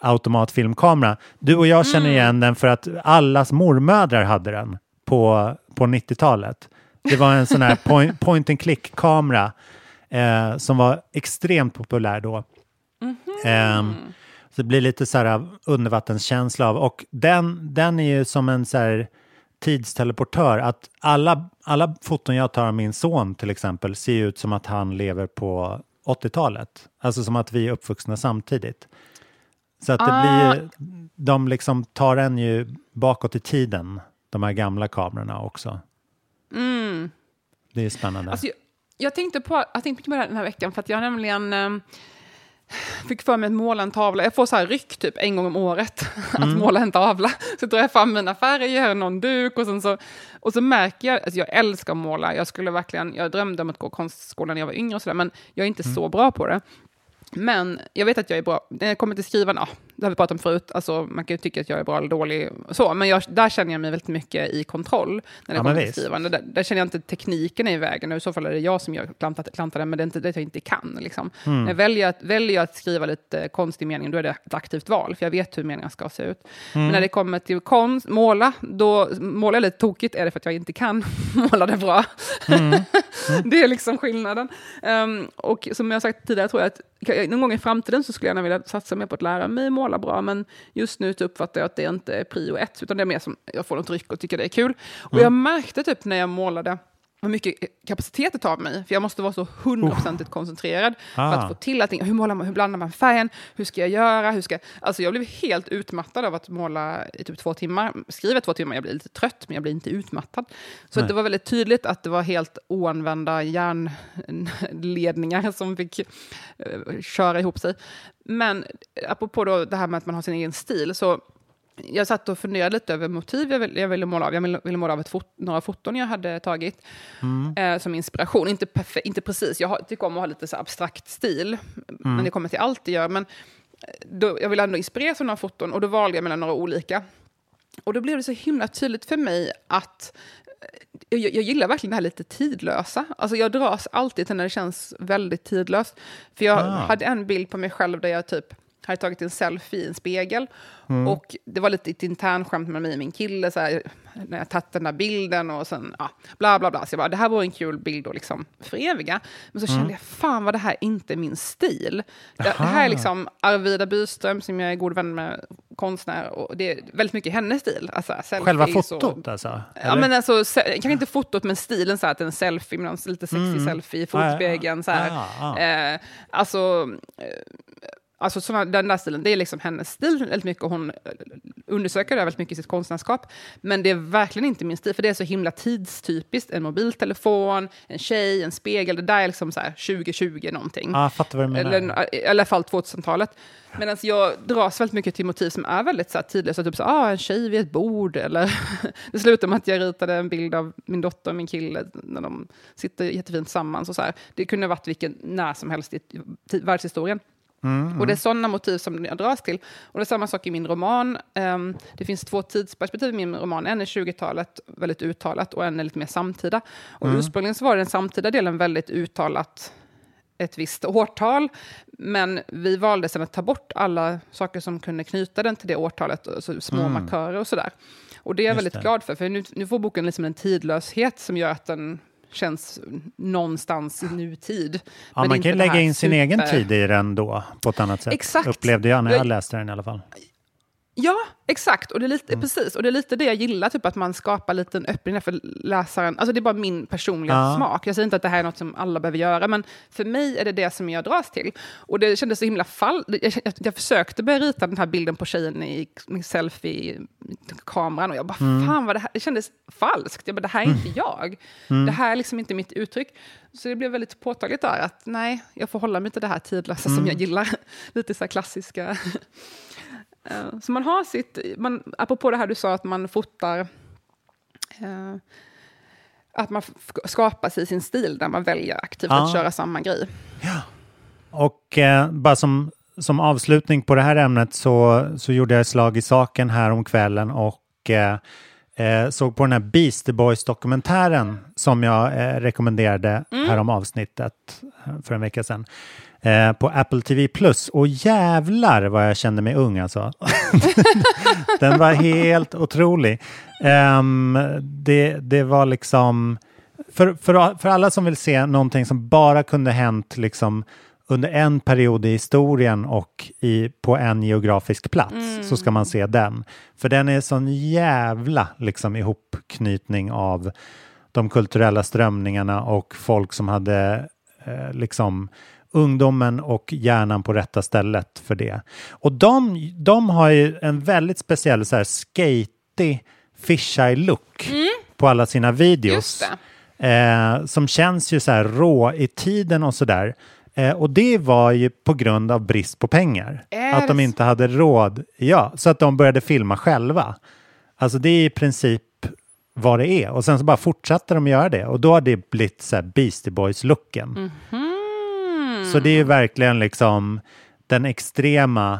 automatfilmkamera. Du och jag känner igen den för att allas mormödrar hade den på, på 90-talet. Det var en sån här point, point and click-kamera eh, som var extremt populär då. Ehm, så det blir lite så här undervattenskänsla av. Och den, den är ju som en så här tidsteleportör. Att alla, alla foton jag tar av min son till exempel ser ut som att han lever på 80-talet. Alltså som att vi är uppvuxna samtidigt. Så att det Ah. blir, de liksom tar en ju bakåt i tiden, de här gamla kamerorna också. Mm. Det är spännande. Alltså, jag, jag tänkte på, jag tänkte på det här den här veckan för att jag nämligen eh, fick för mig att måla en tavla. Jag får så här ryck typ en gång om året att Mm. måla en tavla. Så drar jag fram mina färger, någon duk och, så, och så märker jag att alltså jag älskar att måla. Jag skulle verkligen, jag drömde om att gå konstskolan när jag var yngre och sådär, men jag är inte så bra på det. Men jag vet att jag är bra, när jag kommer till skrivande, ja, det har vi pratat om förut, alltså, man kan ju tycka att jag är bra eller dålig, så, men jag, där känner jag mig väldigt mycket i kontroll när det Ja, kommer till skrivande. Där, där känner jag inte tekniken är i vägen, och i så fall är det jag som gör klantar den, men det är inte det jag inte kan. Liksom. Mm. När jag väljer att, väljer jag att skriva lite konst i meningen, då är det ett aktivt val, för jag vet hur meningen ska se ut. Mm. Men när det kommer till konst, måla, då målar jag lite tokigt, är det för att jag inte kan måla det bra. det är liksom skillnaden. Ehm, och som jag sagt tidigare, tror jag att någon gång i framtiden så skulle jag gärna vilja satsa mer på att lära mig måla bra, men just nu uppfattar jag att det inte är prio ett, utan det är mer som jag får något ryck och tycker det är kul. Och jag märkte typ när jag målade hur mycket kapacitet det tar mig, för jag måste vara så hundraprocentigt koncentrerad för Ah. att få till allting. Hur, målar man, hur blandar man färgen? Hur ska jag göra? Hur ska, alltså jag blev helt utmattad av att måla i typ två timmar. Skriva två timmar, jag blir lite trött, men jag blir inte utmattad. Så det var väldigt tydligt att det var helt oanvända järnledningar som fick eh, köra ihop sig. Men apropå då det här med att man har sin egen stil, så jag satt och funderade lite över motiv jag ville, jag ville måla av. Jag ville, ville måla av ett fot, några foton jag hade tagit eh, som inspiration. Inte, perfe- inte precis, jag har, tycker om att ha lite så abstrakt stil, men det kommer till allt det gör. Men eh, då, jag ville ändå inspireras av några foton och då valde jag mellan några olika. Och då blev det så himla tydligt för mig att eh, jag, jag gillar verkligen det här lite tidlösa. Alltså jag dras alltid till när det känns väldigt tidlöst. För jag Ah. hade en bild på mig själv där jag typ hade tagit en selfie i en spegel. Mm. Och det var lite ett internskämt med mig och min kille, så här, när jag tagit den där bilden och sen, ja, bla bla bla. Så jag bara, det här vore en kul bild att liksom föreviga. Men så Mm. kände jag, fan vad det här inte är min stil. Det, det här är liksom Arvida Byström, som jag är god vän med, konstnär, och det är väldigt mycket hennes stil. Alltså, Själva fotot alltså? Ja, eller? men alltså, se, kanske inte fotot, men stilen så här, att en selfie, med någon lite sexig Mm. selfie i fotspegeln. Så här. Ah, ah. Eh, alltså, eh, alltså såna, den där stilen, det är liksom hennes stil väldigt mycket, och hon eh, undersöker det väldigt mycket i sitt konstnärskap. Men det är verkligen inte min stil, för det är så himla tidstypiskt. En mobiltelefon, en tjej, en spegel, det där är liksom så här 2020 någonting. Ja, jag fattar vad du menar. Eller i alla fall 2000-talet. Medan jag dras väldigt mycket till motiv som är väldigt så här, tidlösa, typ så, ah, en tjej vid ett bord, eller det slutade med att jag ritade en bild av min dotter och min kille när de sitter jättefint tillsammans. Och så här. Det kunde ha varit vilken när som helst i världshistorien. Mm, Och det är sådana motiv som jag dras till. Och det är samma sak i min roman. Ehm, det finns två tidsperspektiv i min roman. En är 20-talet, väldigt uttalat, och en är lite mer samtida. Och Mm. ursprungligen så var den samtida delen väldigt uttalat ett visst årtal, men vi valde sen att ta bort alla saker som kunde knyta den till det årtalet, alltså små Mm. markörer och sådär. Och det är jag Just väldigt det. glad för, för nu, nu får boken liksom en tidlöshet som gör att den känns någonstans i nutid. Ja, Men man kan lägga in sin egen super- tid i den då, på ett annat sätt. Exakt. Upplevde jag när Jag- läste den i alla fall. Ja, exakt. Och det är lite, Mm. precis. Och det är lite det jag gillar, typ att man skapar lite en öppning för läsaren. Alltså det är bara min personliga Ja. smak. Jag säger inte att det här är något som alla behöver göra, men för mig är det det som jag dras till. Och det kändes så himla fall. Jag, jag, jag försökte börja rita den här bilden på tjejen i min selfie i kameran och jag bara, Mm. fan vad det här, det kändes falskt. Jag bara, det här är inte jag. Mm. Det här är liksom inte mitt uttryck. Så det blev väldigt påtagligt där att nej, jag får hålla mig till det här tidlösa som Mm. jag gillar. Lite så här klassiska. Eh, Så man har sitt, man, apropå det här du sa att man fotar, eh, att man skapar sig sin stil där man väljer aktivt Ja. att köra samma grej. Och eh, bara som, som avslutning på det här ämnet så, så gjorde jag slag i saken här om kvällen och eh, såg på den här Beastie Boys-dokumentären som jag eh, rekommenderade Mm. här om avsnittet eh, för en vecka sedan. Eh, på Apple TV Plus. Och jävlar vad jag kände mig ung alltså. Den var helt otrolig. Ehm, det, det var liksom... För, för, för alla som vill se någonting som bara kunde hänt liksom under en period i historien och i, på en geografisk plats Mm. så ska man se den. För den är sån jävla liksom, ihopknytning av de kulturella strömningarna och folk som hade eh, liksom ungdomen och hjärnan på rätta stället för det. Och de, de har ju en väldigt speciell så här skaty fisheye look på alla sina videos. Eh, som känns ju så här rå i tiden och sådär. Eh, och det var ju på grund av brist på pengar. Är att de inte hade råd. Ja, så att de började filma själva. Alltså det är i princip vad det är. Och sen så bara fortsatte de göra det. Och då har det blivit så här Beastie Boys-looken. Så det är ju verkligen liksom den extrema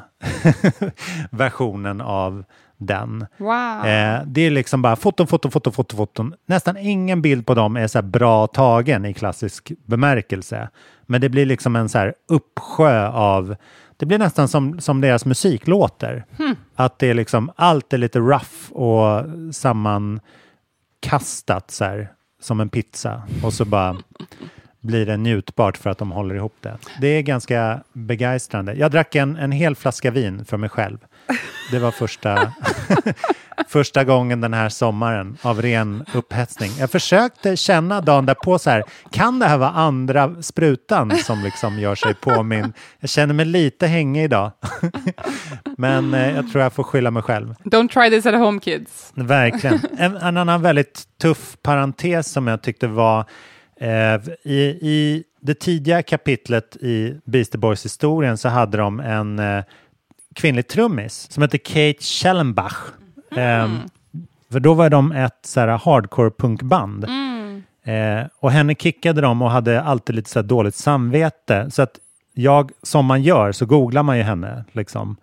versionen av den. Wow. Eh, det är liksom bara foton, foton, foton, foton, foton. Nästan ingen bild på dem är så bra tagen i klassisk bemärkelse. Men det blir liksom en så här uppsjö av, det blir nästan som, som deras musik låter. Hmm. Att det är liksom, allt är lite rough och sammankastat så här, som en pizza. Och så bara blir det njutbart för att de håller ihop det. Det är ganska begeistrande. Jag drack en, en hel flaska vin för mig själv. Det var första, första gången den här sommaren av ren upphetsning. Jag försökte känna dagen därpå så här, kan det här vara andra sprutan som liksom gör sig påminn? Jag känner mig lite hängig idag. Men eh, jag tror jag får skylla mig själv. Don't try this at home kids. Verkligen. En, en annan väldigt tuff parentes som jag tyckte var eh, i, i det tidiga kapitlet i Beastie Boys-historien så hade de en eh, kvinnlig trummis som hette Kate Schellenbach. Eh, för då var de ett så här, hardcore-punkband. Eh, och henne kickade de och hade alltid lite så här dåligt samvete. Så att jag, som man gör, så googlar man ju henne. Liksom.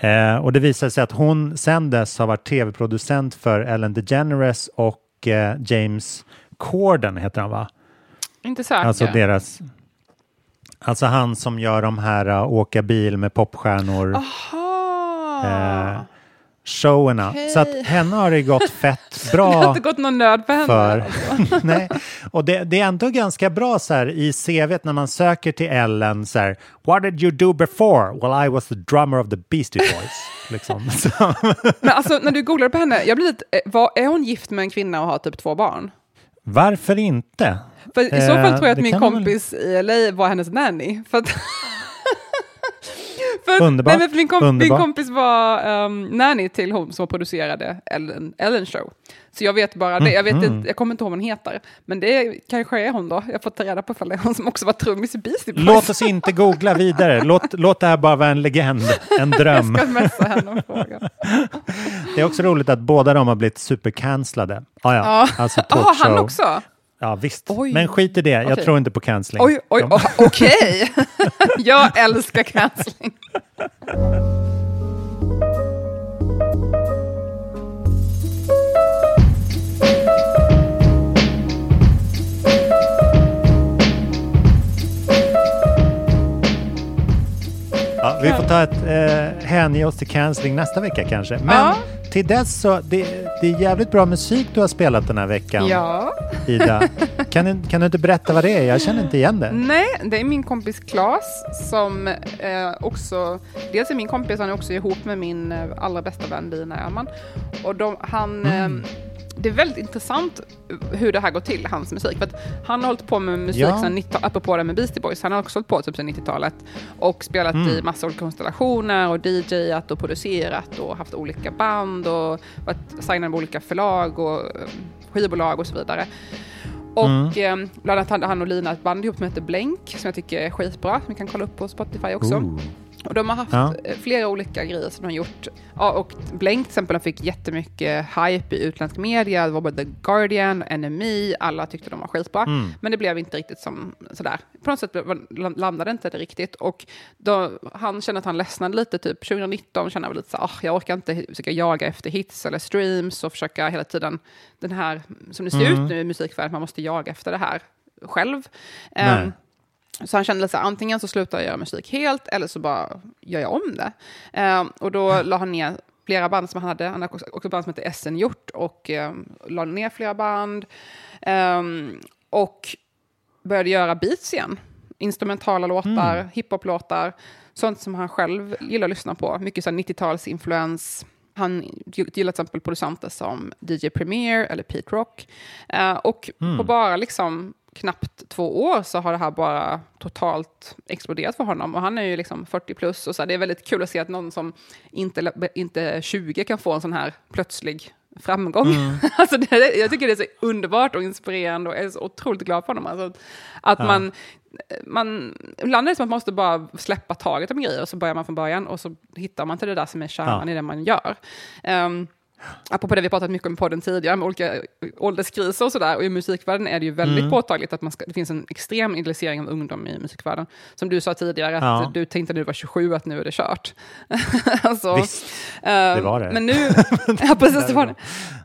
Eh, och det visade sig att hon sen dess har varit tv-producent för Ellen DeGeneres och eh, James Corden heter han va? Inte säker. Alltså deras... Alltså han som gör de här uh, åka bil med popstjärnor eh, showerna. Okej. Så att henne har det gått fett Det har bra inte gått någon nöd på henne. för. alltså. Nej. Och det, det är ändå ganska bra så här i CVt när man söker till Ellen så här, What did you do before? Well I was the drummer of the Beastie Boys. liksom. Men alltså när du googlade på henne, jag blir lite, eh, vad, är hon gift med en kvinna och har typ två barn? Varför inte? För i så fall Eh, tror jag att min kompis i LA var hennes nanny. För att, för Underbart, Nej, för min, kom, min underbart. kompis var um, nanny till hon som producerade Ellen, Ellen show. Så jag vet bara det. Jag, vet Mhm. inte, jag kommer inte ihåg vad hon heter. Men det kanske är hon då. Jag får ta reda på ifall det är hon som också var trummis i Beastie Boys. Låt oss inte googla vidare. Låt, låt det här bara vara en legend, en dröm. Jag ska messa henne och fråga. Det är också roligt att båda de har blivit supercancellade. Ah, ja, Ja. alltså Ja, han också? Ja, visst. Oj. Men skit i det. Jag Okej. tror inte på cancelling. Oj, oj, okej. jag älskar cancelling. Ja, vi får ta ett eh, hänge oss till cancelling nästa vecka kanske. Men Ja. till dess så, det, det är jävligt bra musik du har spelat den här veckan. Ja. Ida. Kan du, kan du inte berätta vad det är? Jag känner inte igen det. Nej, det är min kompis Klas som eh, också, dels är min kompis, han är också ihop med min eh, allra bästa vän Dina Öhman. Och de, han, Mm. eh, det är väldigt intressant hur det här går till, hans musik. För han har hållit på med musik Ja. sedan 90 apropå det med Beastie Boys, han har också hållit på typ sedan 90-talet och spelat Mm. i massa olika konstellationer och DJat och producerat och haft olika band och varit signad med olika förlag och eh, skivbolag och så vidare. Och Mm. eh, bland annat hade han och Lina ett band ihop som heter Blänk, som jag tycker är skitbra, som vi kan kolla upp på Spotify också. Ooh. Och de har haft Ja. eh, flera olika grejer som de har gjort. Ja, och Blänk till exempel, de fick jättemycket hype i utländsk media. Det var både The Guardian, NME, alla tyckte de var skitbra. Mm. Men det blev inte riktigt som sådär. På något sätt landade inte det riktigt. Och då, han kände att han ledsnade lite, typ 2019 kände han lite så ah, jag orkar inte försöka jaga efter hits eller streams och försöka hela tiden, den här, som det ser Mm. ut nu i musikvärlden, man måste jaga efter det här själv. Nej. Så han kände så här, antingen så slutar jag göra musik helt eller så bara gör jag om det. Ehm, och då la han ner flera band som han hade. Han hade också, band som hette SN Hjort och um, la ner flera band. Ehm, och började göra beats igen. Instrumentala låtar, Mm. hiphop-låtar, sånt som han själv gillar att lyssna på. Mycket så här 90-talsinfluens. Han gillar till exempel producenter som DJ Premier eller Pete Rock. Eh, och Mm. på bara liksom knappt två år så har det här bara totalt exploderat för honom. Och han är ju liksom 40 plus och så här, det är väldigt kul att se att någon som inte, inte är 20 kan få en sån här plötslig framgång. Mm. alltså det, jag tycker det är så underbart och inspirerande och jag är så otroligt glad för honom. Alltså, att Ja. man, man, ibland är det som att man måste bara släppa taget om grejer och så börjar man från början och så hittar man till det där som är kärnan Ja. i det man gör. Um, Apropå det vi pratat mycket om i podden tidigare, med olika ålderskriser och sådär. Och i musikvärlden är det ju väldigt Mm. påtagligt att man ska, det finns en extrem idealisering av ungdom i musikvärlden. Som du sa tidigare, att Ja. du tänkte när du var 27 att nu är det kört. alltså, Visst, eh, det var det. Men nu, ja precis, det var det.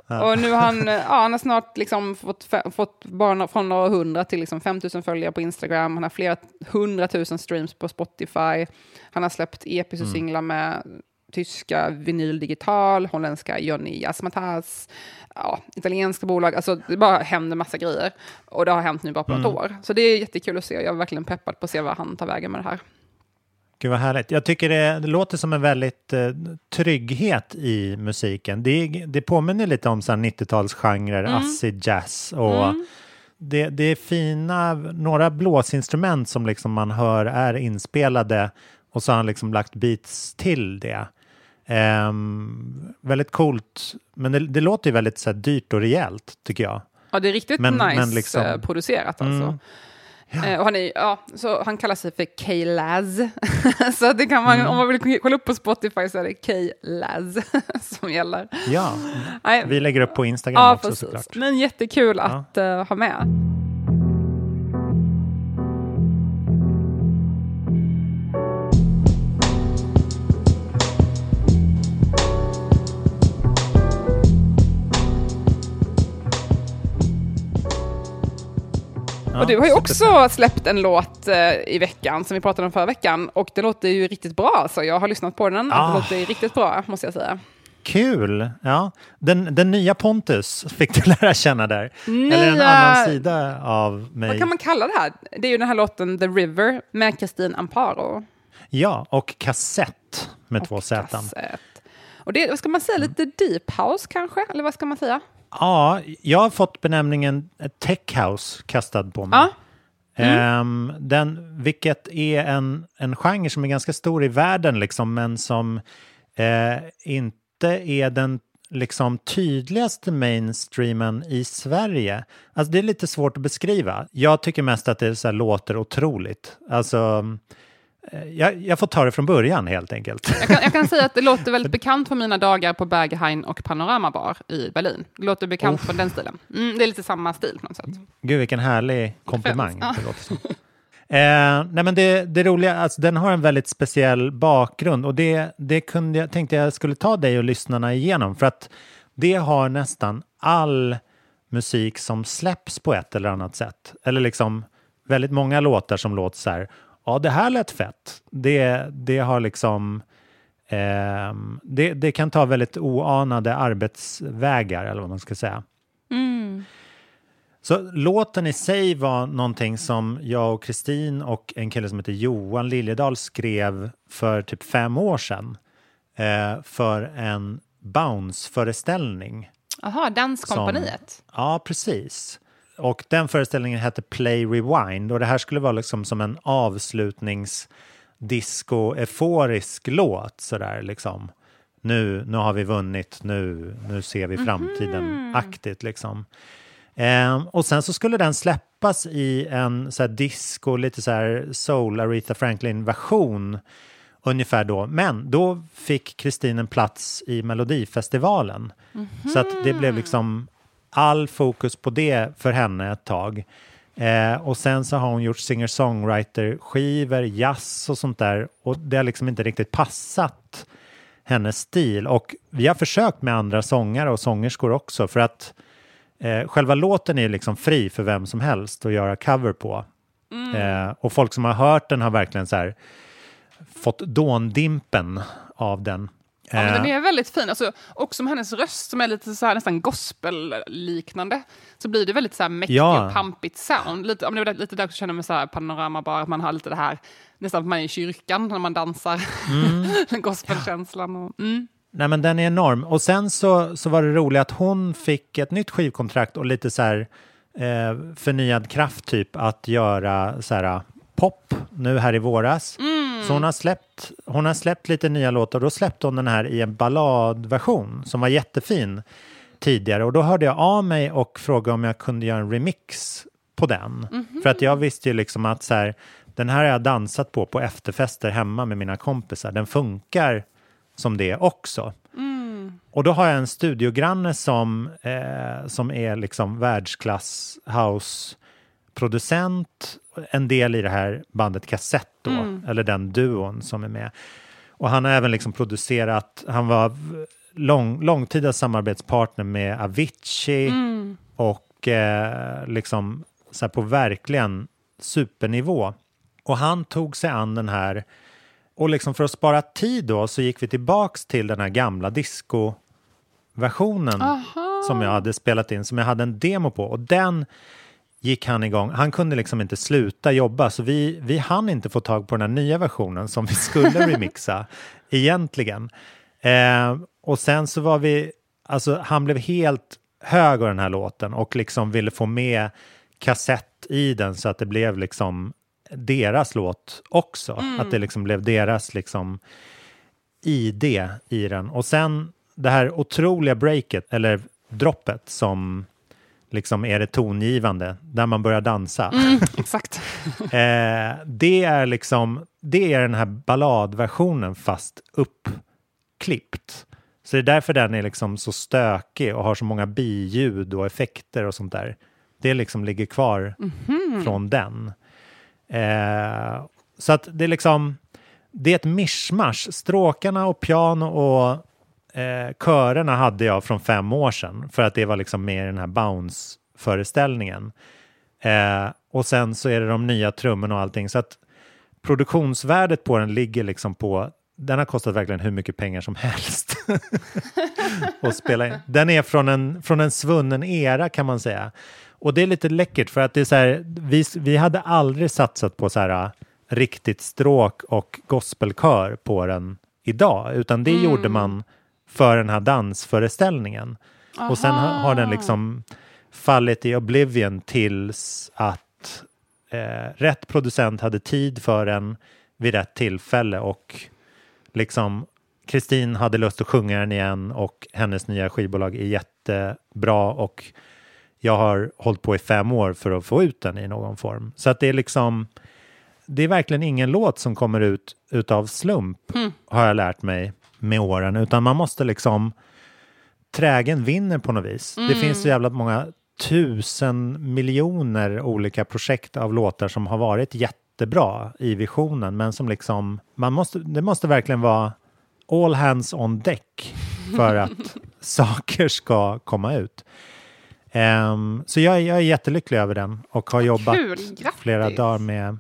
Ja. Och nu har han, ja, han har snart liksom fått, fått bara från några hundra till liksom 5 000 följare på Instagram. Han har flera hundratusen streams på Spotify. Han har släppt och Mm. singlar med tyska Vinyl Digital, holländska Johnny Jasmatas, ja, italienska bolag. Alltså det bara händer massa grejer. Och det har hänt nu bara på något Mm. år. Så det är jättekul att se. Jag är verkligen peppad på att se vad han tar vägen med det här. Gud vad härligt. Jag tycker det, det låter som en väldigt eh, trygghet i musiken. Det, det påminner lite om så här 90-talsgenrer, Mm. acid jazz och Mm. det, det är fina, några blåsinstrument som liksom man hör är inspelade och så har han liksom lagt beats till det. Ehm, väldigt coolt, men det, det låter ju väldigt så här, dyrt och rejält tycker jag. Ja, det är riktigt Men- nice men liksom- eh, producerat alltså. Mm. Eh, och han, är, ja, så han kallar sig för K-Laz. så det kan man, Mm. om man vill kolla upp på Spotify så är det K-Laz som gäller. Ja, vi lägger upp på Instagram ja, också precis. såklart. Men jättekul att eh, ha med. Ja, och du har ju också släppt en låt eh, i veckan som vi pratade om förra veckan och det låter ju riktigt bra. Alltså. Jag har lyssnat på den och Ah. det låter riktigt bra måste jag säga. Kul! Ja. Den, den nya Pontus fick du lära känna där. Nya- Eller en annan sida av mig. Vad kan man kalla det här? Det är ju den här låten The River med Kristin Amparo. Ja, och kassett med två Z. Och det, vad ska man säga, lite deep house kanske? Eller vad ska man säga? Ja, jag har fått benämningen tech house kastad på mig. Ja. Mm. Den, vilket är en, en genre som är ganska stor i världen, liksom, men som eh, inte är den liksom, tydligaste mainstreamen i Sverige. Alltså, det är lite svårt att beskriva. Jag tycker mest att det så här, låter otroligt. Alltså, jag, jag får ta det från början helt enkelt. Jag kan, jag kan säga att det låter väldigt bekant från mina dagar på Berghain och Panorama Bar i Berlin. Det låter bekant Uff. från den stilen. Mm, det är lite samma stil på något sätt. Gud, vilken härlig komplimang. Det låter som. Eh, nej men det, det roliga, alltså den har en väldigt speciell bakgrund och det, det kunde jag, tänkte jag skulle ta dig och lyssnarna igenom för att det har nästan all musik som släpps på ett eller annat sätt. Eller liksom väldigt många låtar som låter så här, ja det här lät fett. Det, det har liksom, ehm, det, det kan ta väldigt oanade arbetsvägar eller vad man ska säga. Mm. Så låten i sig var någonting som jag och Kristin och en kille som heter Johan Liljedahl skrev för typ fem år sedan eh, för en Bounce-föreställning. Jaha, Danskompaniet. Som, ja, precis. Och den föreställningen hette Play Rewind och det här skulle vara liksom som en avslutningsdisco-euforisk låt sådär liksom. Nu, nu har vi vunnit, nu, nu ser vi framtiden-aktigt liksom. Eh, och sen så skulle den släppas i en så här disco, lite så här soul, Aretha Franklin-version ungefär då. Men då fick Kristin en plats i Melodifestivalen. Mm -hmm. Så att det blev liksom all fokus på det för henne ett tag. Eh, och sen så har hon gjort singer-songwriter-skivor, jazz och sånt där. Och det har liksom inte riktigt passat hennes stil. Och vi har försökt med andra sångare och sångerskor också för att eh, själva låten är liksom fri för vem som helst att göra cover på. Mm. Eh, och folk som har hört den har verkligen så här fått dåndimpen av den. Ja, men den är väldigt fin. Alltså, också med hennes röst som är lite så här, nästan gospel-liknande så blir det väldigt så här mäktigt ja. och pampigt sound. Lite, om det var lite där jag känner med så här panorama bara, att man har lite det här, nästan att man är i kyrkan när man dansar. Mm. Gospelkänslan. Och, mm. Nej men den är enorm. Och sen så, så var det roligt att hon fick ett nytt skivkontrakt och lite så här eh, förnyad kraft typ att göra så här pop nu här i våras. Mm. Så hon har, släppt, hon har släppt lite nya låtar och då släppte hon den här i en balladversion som var jättefin tidigare och då hörde jag av mig och frågade om jag kunde göra en remix på den. Mm -hmm. För att jag visste ju liksom att så här, den här har jag dansat på på efterfester hemma med mina kompisar. Den funkar som det också. Mm. Och då har jag en studiogranne som, eh, som är liksom världsklass house producent, en del i det här bandet Kassett då, mm. eller den duon som är med. Och han har även liksom producerat, han var lång, långtida samarbetspartner med Avicii mm. och eh, liksom så här på verkligen supernivå. Och han tog sig an den här och liksom för att spara tid då så gick vi tillbaks till den här gamla disco-versionen som jag hade spelat in, som jag hade en demo på. Och den gick han igång. Han kunde liksom inte sluta jobba så vi, vi hann inte få tag på den här nya versionen som vi skulle remixa egentligen. Eh, och sen så var vi, alltså han blev helt hög av den här låten och liksom ville få med kassett i den så att det blev liksom deras låt också. Mm. Att det liksom blev deras liksom ID i den. Och sen det här otroliga breaket, eller droppet som liksom är det tongivande, där man börjar dansa. Mm, exakt. eh, det är liksom, det är den här balladversionen fast uppklippt. Så det är därför den är liksom så stökig och har så många biljud och effekter och sånt där. Det liksom ligger kvar mm -hmm. från den. Eh, så att det är liksom, det är ett mischmasch. Stråkarna och piano och eh, körerna hade jag från fem år sedan för att det var liksom med i den här Bounce-föreställningen. Eh, och sen så är det de nya trummorna och allting. Så att produktionsvärdet på den ligger liksom på den har kostat verkligen hur mycket pengar som helst att spela in. Den är från en, från en svunnen era kan man säga. Och det är lite läckert för att det är så här, vi, vi hade aldrig satsat på så här riktigt stråk och gospelkör på den idag, utan det mm. gjorde man för den här dansföreställningen. Aha. Och sen har den liksom fallit i oblivion tills att eh, rätt producent hade tid för den vid rätt tillfälle och liksom Kristin hade lust att sjunga den igen och hennes nya skivbolag är jättebra och jag har hållit på i fem år för att få ut den i någon form. Så att det är liksom, det är verkligen ingen låt som kommer ut utav slump, mm. har jag lärt mig med åren, utan man måste liksom, trägen vinner på något vis. Mm. Det finns så jävla många tusen miljoner olika projekt av låtar som har varit jättebra i visionen, men som liksom, man måste, det måste verkligen vara all hands on deck för att saker ska komma ut. Um, så jag, jag är jättelycklig över den och har jobbat flera dagar med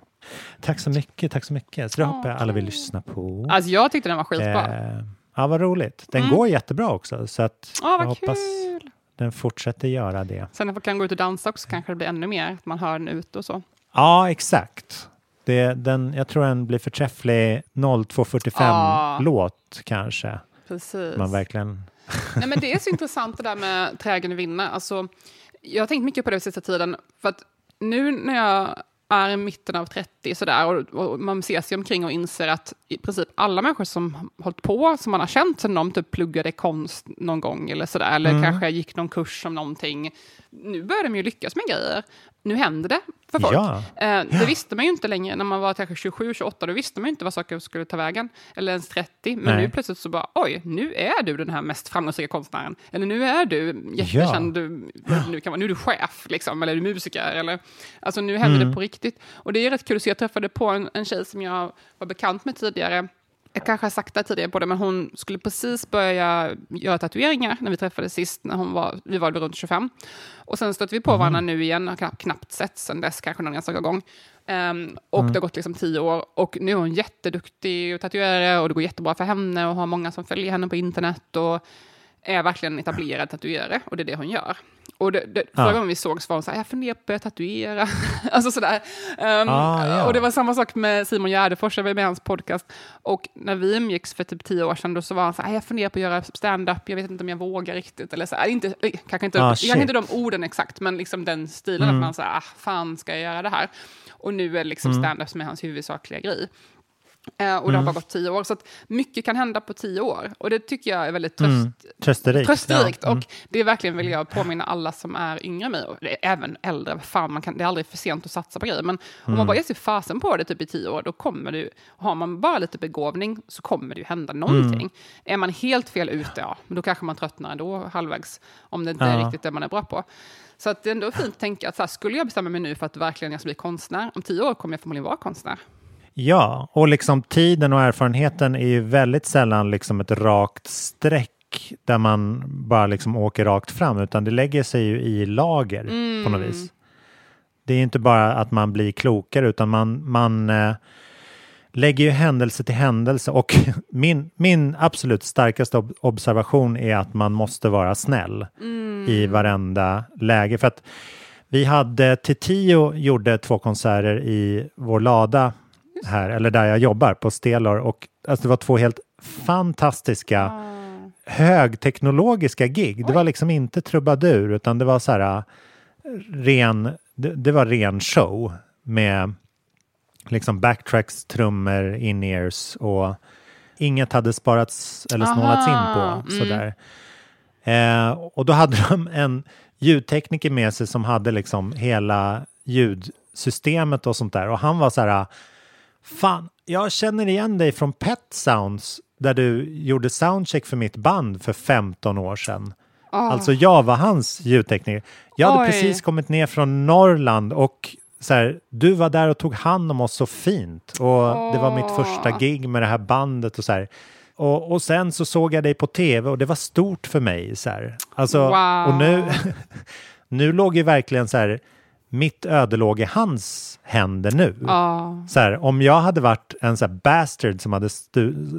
Tack så mycket, tack så mycket. Så det hoppas jag alla vill lyssna på. Alltså jag tyckte den var skitbra. Uh, ja, vad roligt. Den mm. går jättebra också. Så att oh, jag hoppas kul. den fortsätter göra det. Sen när man kan gå ut och dansa också kanske det blir ännu mer, att man hör den ute och så. Ja, exakt. Det, den, jag tror den blir förträfflig 02.45-låt kanske. Precis. Man verkligen... Nej, men det är så intressant det där med trägen vinna. Alltså, jag har tänkt mycket på det sista tiden. För att nu när jag är i mitten av 30 sådär, och, och man ser sig omkring och inser att i princip alla människor som hållit på, som man har känt sen de typ pluggade konst någon gång eller sådär, eller Mm. kanske gick någon kurs om någonting. Nu börjar de ju lyckas med grejer. Nu händer det för folk. Ja. Eh, det visste man ju inte längre när man var kanske 27, 28, då visste man ju inte vad saker skulle ta vägen. Eller ens 30. Men Nej. nu plötsligt så bara, oj, nu är du den här mest framgångsrika konstnären. Eller nu är du jättekänd, du, nu, kan man, nu är du chef, liksom, eller är du musiker. Eller, alltså nu händer Mm. det på riktigt. Och det är rätt kul att se, jag träffade på en, en tjej som jag var bekant med tidigare. Jag kanske har sagt det tidigare på det, men hon skulle precis börja göra tatueringar när vi träffades sist, när hon var, vi var runt 25. Och sen stötte vi på varandra nu igen, har knappt, sett sen dess, kanske någon enstaka gång. Ehm, och Mm. det har gått liksom tio år och nu är hon jätteduktig tatuerare och det går jättebra för henne och har många som följer henne på internet och är verkligen etablerad tatuerare och det är det hon gör. Och det, det, förra gången vi sågs var hon så här, jag funderar på att tatuera. alltså sådär. Ehm, Ah, ja. Och det var samma sak med Simon Gärdefors, jag var med i hans podcast. Och när vi umgicks för typ tio år sedan, då så var han så här, jag funderar på att göra stand-up, jag vet inte om jag vågar riktigt. Eller så här, inte, eh, kanske, inte, Ah, kanske inte de orden exakt, men liksom den stilen Mm. att man säger, ah, fan ska jag göra det här? Och nu är det liksom Mm. stand-up som är hans huvudsakliga grej. Eh, och det har Mm. bara gått tio år, så att mycket kan hända på tio år. Och det tycker jag är väldigt tröst, Mm. Trösterikt. trösterikt. Ja. Mm. Och det är verkligen vill jag påminna alla som är yngre än mig, och är även äldre, fan, man kan, det är aldrig för sent att satsa på grejer. Men om Mm. man bara ger sig fasen på det typ i tio år, då kommer det har man bara lite begåvning så kommer det ju hända någonting. Mm. Är man helt fel ute, ja, men då kanske man tröttnar ändå halvvägs, om det inte är Ja. riktigt det man är bra på. Så att det är ändå fint att tänka att så här, skulle jag bestämma mig nu för att verkligen jag ska bli konstnär, om tio år kommer jag förmodligen vara konstnär. Ja, och liksom tiden och erfarenheten är ju väldigt sällan liksom ett rakt streck där man bara liksom åker rakt fram, utan det lägger sig ju i lager på något vis. Det är inte bara att man blir klokare, utan man, man eh, lägger ju händelse till händelse. Och min, min absolut starkaste ob- observation är att man måste vara snäll i varenda läge. För att vi hade, Titio gjorde två konserter i vår lada här, eller där jag jobbar på Stelor. Och alltså, det var två helt fantastiska högteknologiska gig. Det var liksom inte trubadur, utan det var så här äh, ren, det, det var ren show med liksom backtracks, trummor, in-ears och inget hade sparats eller snålats in på. mm. Sådär. Eh, och då hade de en ljudtekniker med sig som hade liksom hela ljudsystemet och sånt där. Och han var så här, fan, jag känner igen dig från Pet Sounds där du gjorde soundcheck för mitt band för 15 år sedan. Ah. Alltså jag var hans ljudtekniker. Jag hade Oj. precis kommit ner från Norrland och så här, du var där och tog hand om oss så fint. Och det var mitt första gig med det här bandet och så här. Och, och sen så såg jag dig på tv och det var stort för mig. Så här. Alltså, Wow. Och nu, nu låg ju verkligen så här, mitt öde låg i hans händer nu. Ja. Så här, om jag hade varit en så bastard som hade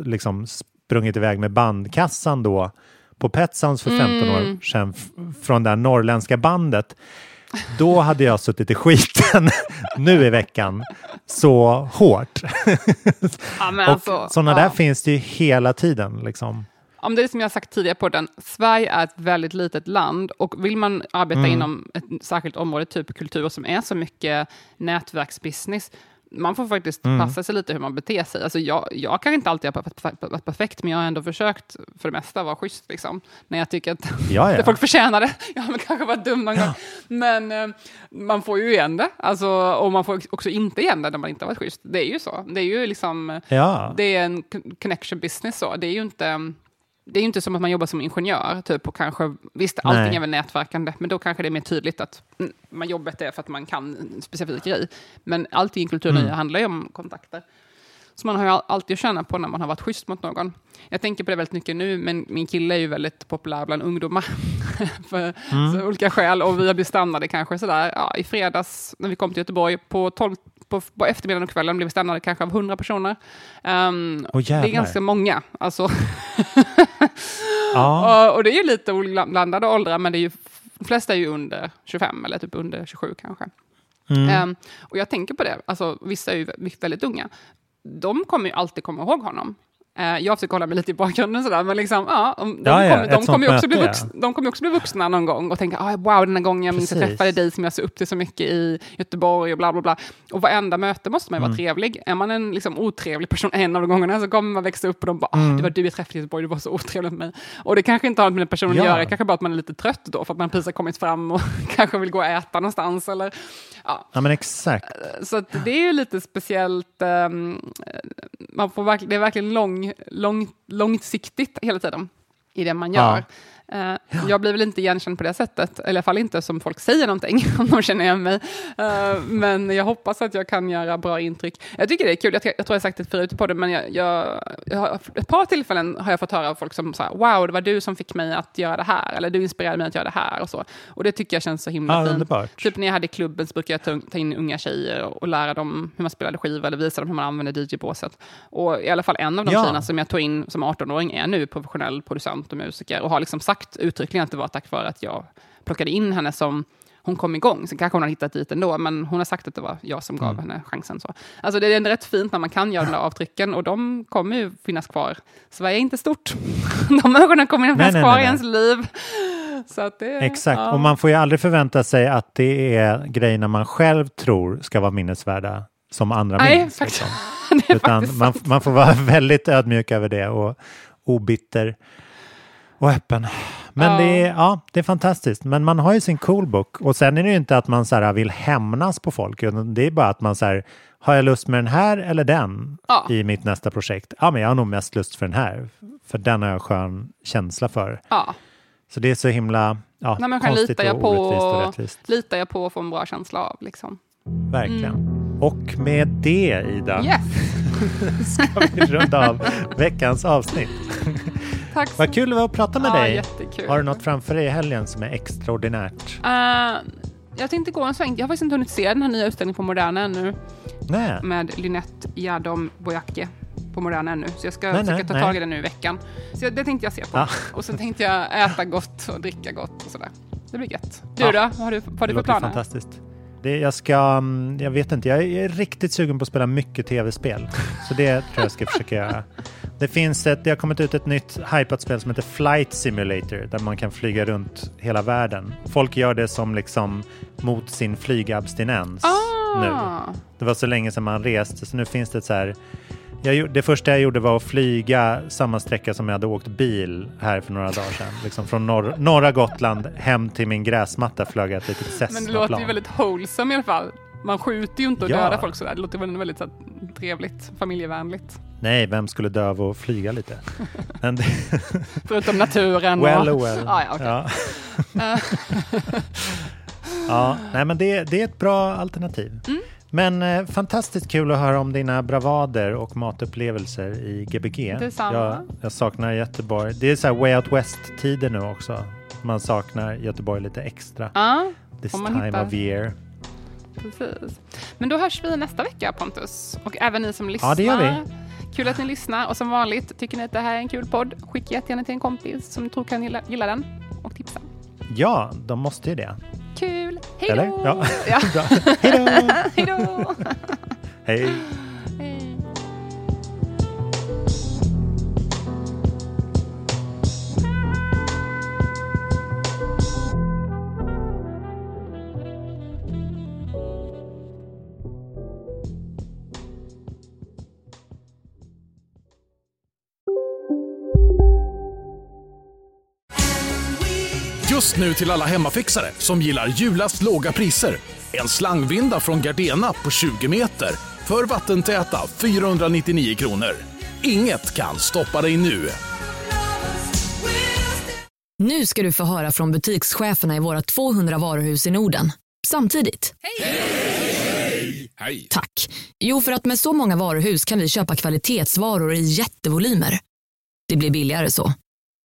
liksom sprungit iväg med bandkassan då på Pet Sounds för 15 Mm. år sedan från det här norrländska bandet, då hade jag suttit i skiten nu i veckan så hårt. Ja, men och alltså, sådana ja. där finns det ju hela tiden. Liksom. Om det är som jag sagt tidigare på den, Sverige är ett väldigt litet land och vill man arbeta Mm. inom ett särskilt område, typ kultur, som är så mycket nätverksbusiness, man får faktiskt Mm. passa sig lite hur man beter sig. Alltså jag, jag kan inte alltid ha varit perfekt, men jag har ändå försökt för det mesta vara schysst. Liksom, när jag tycker att Ja, ja. folk förtjänar det. Jag har kanske varit dum någon gång. Men eh, man får ju igen det. Alltså, och man får också inte igen det när man inte har varit schysst. Det är ju så. Det är ju liksom... Ja. Det är en con- connection business. Så. Det är ju inte... Det är ju inte som att man jobbar som ingenjör, typ, och kanske, visst, allting Nej. är väl nätverkande, men då kanske det är mer tydligt att man jobbet är för att man kan en specifik grej. Men allting i kulturen Mm. handlar ju om kontakter. Så man har ju all- alltid att känna på när man har varit schysst mot någon. Jag tänker på det väldigt mycket nu, men min kille är ju väldigt populär bland ungdomar. för Mm. så olika skäl. Och vi har blivit stannade kanske sådär, ja, i fredags när vi kom till Göteborg, på, 12, på, på eftermiddagen och kvällen blev vi stannade kanske av 100 personer. Um, Åh, det är ganska många. Alltså, Ja. och, och det är ju lite blandade åldrar, men det är ju, de flesta är ju under 25 eller typ under 27 kanske. Mm. Ehm, och jag tänker på det, alltså, vissa är ju vä- väldigt unga. De kommer ju alltid komma ihåg honom. Eh, jag försöker hålla mig lite i bakgrunden sådär, men liksom, ja, de, Ja, ja, kommer, de, kommer ju också bli vuxna, de kommer ju också bli vuxna någon gång och tänka, ah, wow, den här gången jag minns jag träffade dig som jag såg upp till så mycket i Göteborg och bla bla bla. Och varenda möte måste man ju vara Mm. trevlig. Är man en liksom, otrevlig person en av de gångerna så kommer man växa upp och de bara, ah, Mm. det var du jag träffade i Göteborg, du var så otrevlig med mig. Och det kanske inte har med personen Ja. att göra, kanske bara att man är lite trött då, för att man precis har kommit fram och kanske vill gå och äta någonstans. Eller, ja. ja, men exakt. Så att det är ju lite speciellt. ehm, man får verkligen, det är verkligen lång, lång, långsiktigt hela tiden i det man Ja. Eh, Jag blir väl inte igenkänd på det sättet, eller i alla fall inte som folk säger någonting, om de känner igen mig. Eh, men jag hoppas att jag kan göra bra intryck. Jag tycker det är kul, jag, jag tror jag sagt det förut på det, men jag, jag, jag ett par tillfällen har jag fått höra av folk som säger wow, det var du som fick mig att göra det här, eller du inspirerade mig att göra det här och så. Och det tycker jag känns så himla Ja, fint. underbart. Typ när jag hade i klubben så brukade jag ta, in unga tjejer och, lära dem hur man spelade skiva eller visa dem hur man använder DJ-båset. Och i alla fall en av de Ja. tjejerna som jag tog in som 18-åring är nu professionell producent och musiker och har liksom sagt uttryckligen att det var tack vare att jag plockade in henne som hon kom igång. Sen kanske hon har hittat dit ändå, men hon har sagt att det var jag som gav henne chansen. Så. Alltså det är ändå rätt fint när man kan göra de där avtrycken och de kommer ju finnas kvar. Sverige är inte stort. De ögonen kommer att finnas nej, kvar nej, i nej. ens liv. Så att det, Exakt, ja. och man får ju aldrig förvänta sig att det är grejerna man själv tror ska vara minnesvärda som andra Nej, minns. liksom. Utan man, man får vara väldigt ödmjuk över det och obitter och öppen. Men Ja. det, är, ja, det är fantastiskt. Men man har ju sin coolbook och sen är det ju inte att man så här vill hämnas på folk. Det är bara att man så här, har jag lust med den här eller den Ja. i mitt nästa projekt? Ja, men jag har nog mest lust för den här. För den har jag skön känsla för. Ja. Så det är så himla ja, Nej, men konstigt litar jag och på, orättvist och rättvist. litar jag på att få en bra känsla av. Liksom. Verkligen. Och med det, Ida, Yes. ska vi runda av veckans avsnitt. Tack så Vad kul det var att prata med Ja, dig. jättekul. Har du något framför dig i helgen som är extraordinärt? Eh, jag tänkte gå en sväng. Jag har faktiskt inte hunnit se den här nya utställningen på Moderna ännu. Nej. Med Lynette Jadom Bojacke på Moderna ännu. Så jag ska Nej, försöka ta nej. tag i den nu i veckan. Så det tänkte jag se på. Ja. Och sen tänkte jag äta gott och dricka gott och sådär. Det blir gött. Du Ja. då? Vad har du, har Det du för låter planer? fantastiskt. Det, jag ska, mm, jag vet inte, jag är riktigt sugen på att spela mycket tv-spel. Så det tror jag ska försöka göra. Det finns ett, det har kommit ut ett nytt hypat spel som heter Flight Simulator där man kan flyga runt hela världen. Folk gör det som liksom mot sin flygabstinens Ah. nu. Det var så länge sedan man reste så nu finns det ett så här jag, det första jag gjorde var att flyga samma sträcka som jag hade åkt bil här för några dagar sedan. Liksom från norr, norra Gotland hem till min gräsmatta flög jag ett litet Men det låter ju Cessna-plan. väldigt wholesome i alla fall. Man skjuter ju inte och Ja. dödar folk sådär. Det låter väl väldigt så här, trevligt, familjevänligt. Nej, vem skulle dö av att flyga lite? Det, Förutom naturen. well, och... well. Ah, ja, okej. Ja. Ja, nej, men det, det är ett bra alternativ. Mm. Men eh, fantastiskt kul att höra om dina bravader och matupplevelser i Gbg. Detsamma. Jag, jag saknar Göteborg. Det är så här way out west-tider nu också. Man saknar Göteborg lite extra. Ja, This time hitta. of year. Precis. Men då hörs vi nästa vecka Pontus. Och även ni som lyssnar. Ja, det gör vi. Kul att ni lyssnar. Och som vanligt, tycker ni att det här är en kul podd, skicka jättegärna till en kompis som ni tror kan gilla, gilla den. Och tipsa. Ja, de måste ju det. Kul! Hej då! Ja. Ja. Hej då! Hej Just nu till alla hemmafixare som gillar julast låga priser. En slangvinda från Gardena på 20 meter för vattentäta 499 kronor. Inget kan stoppa dig nu. Nu ska du få höra från butikscheferna i våra 200 varuhus i Norden. Samtidigt. Hej! Tack. Jo, för att med så många varuhus kan vi köpa kvalitetsvaror i jättevolymer. Det blir billigare så.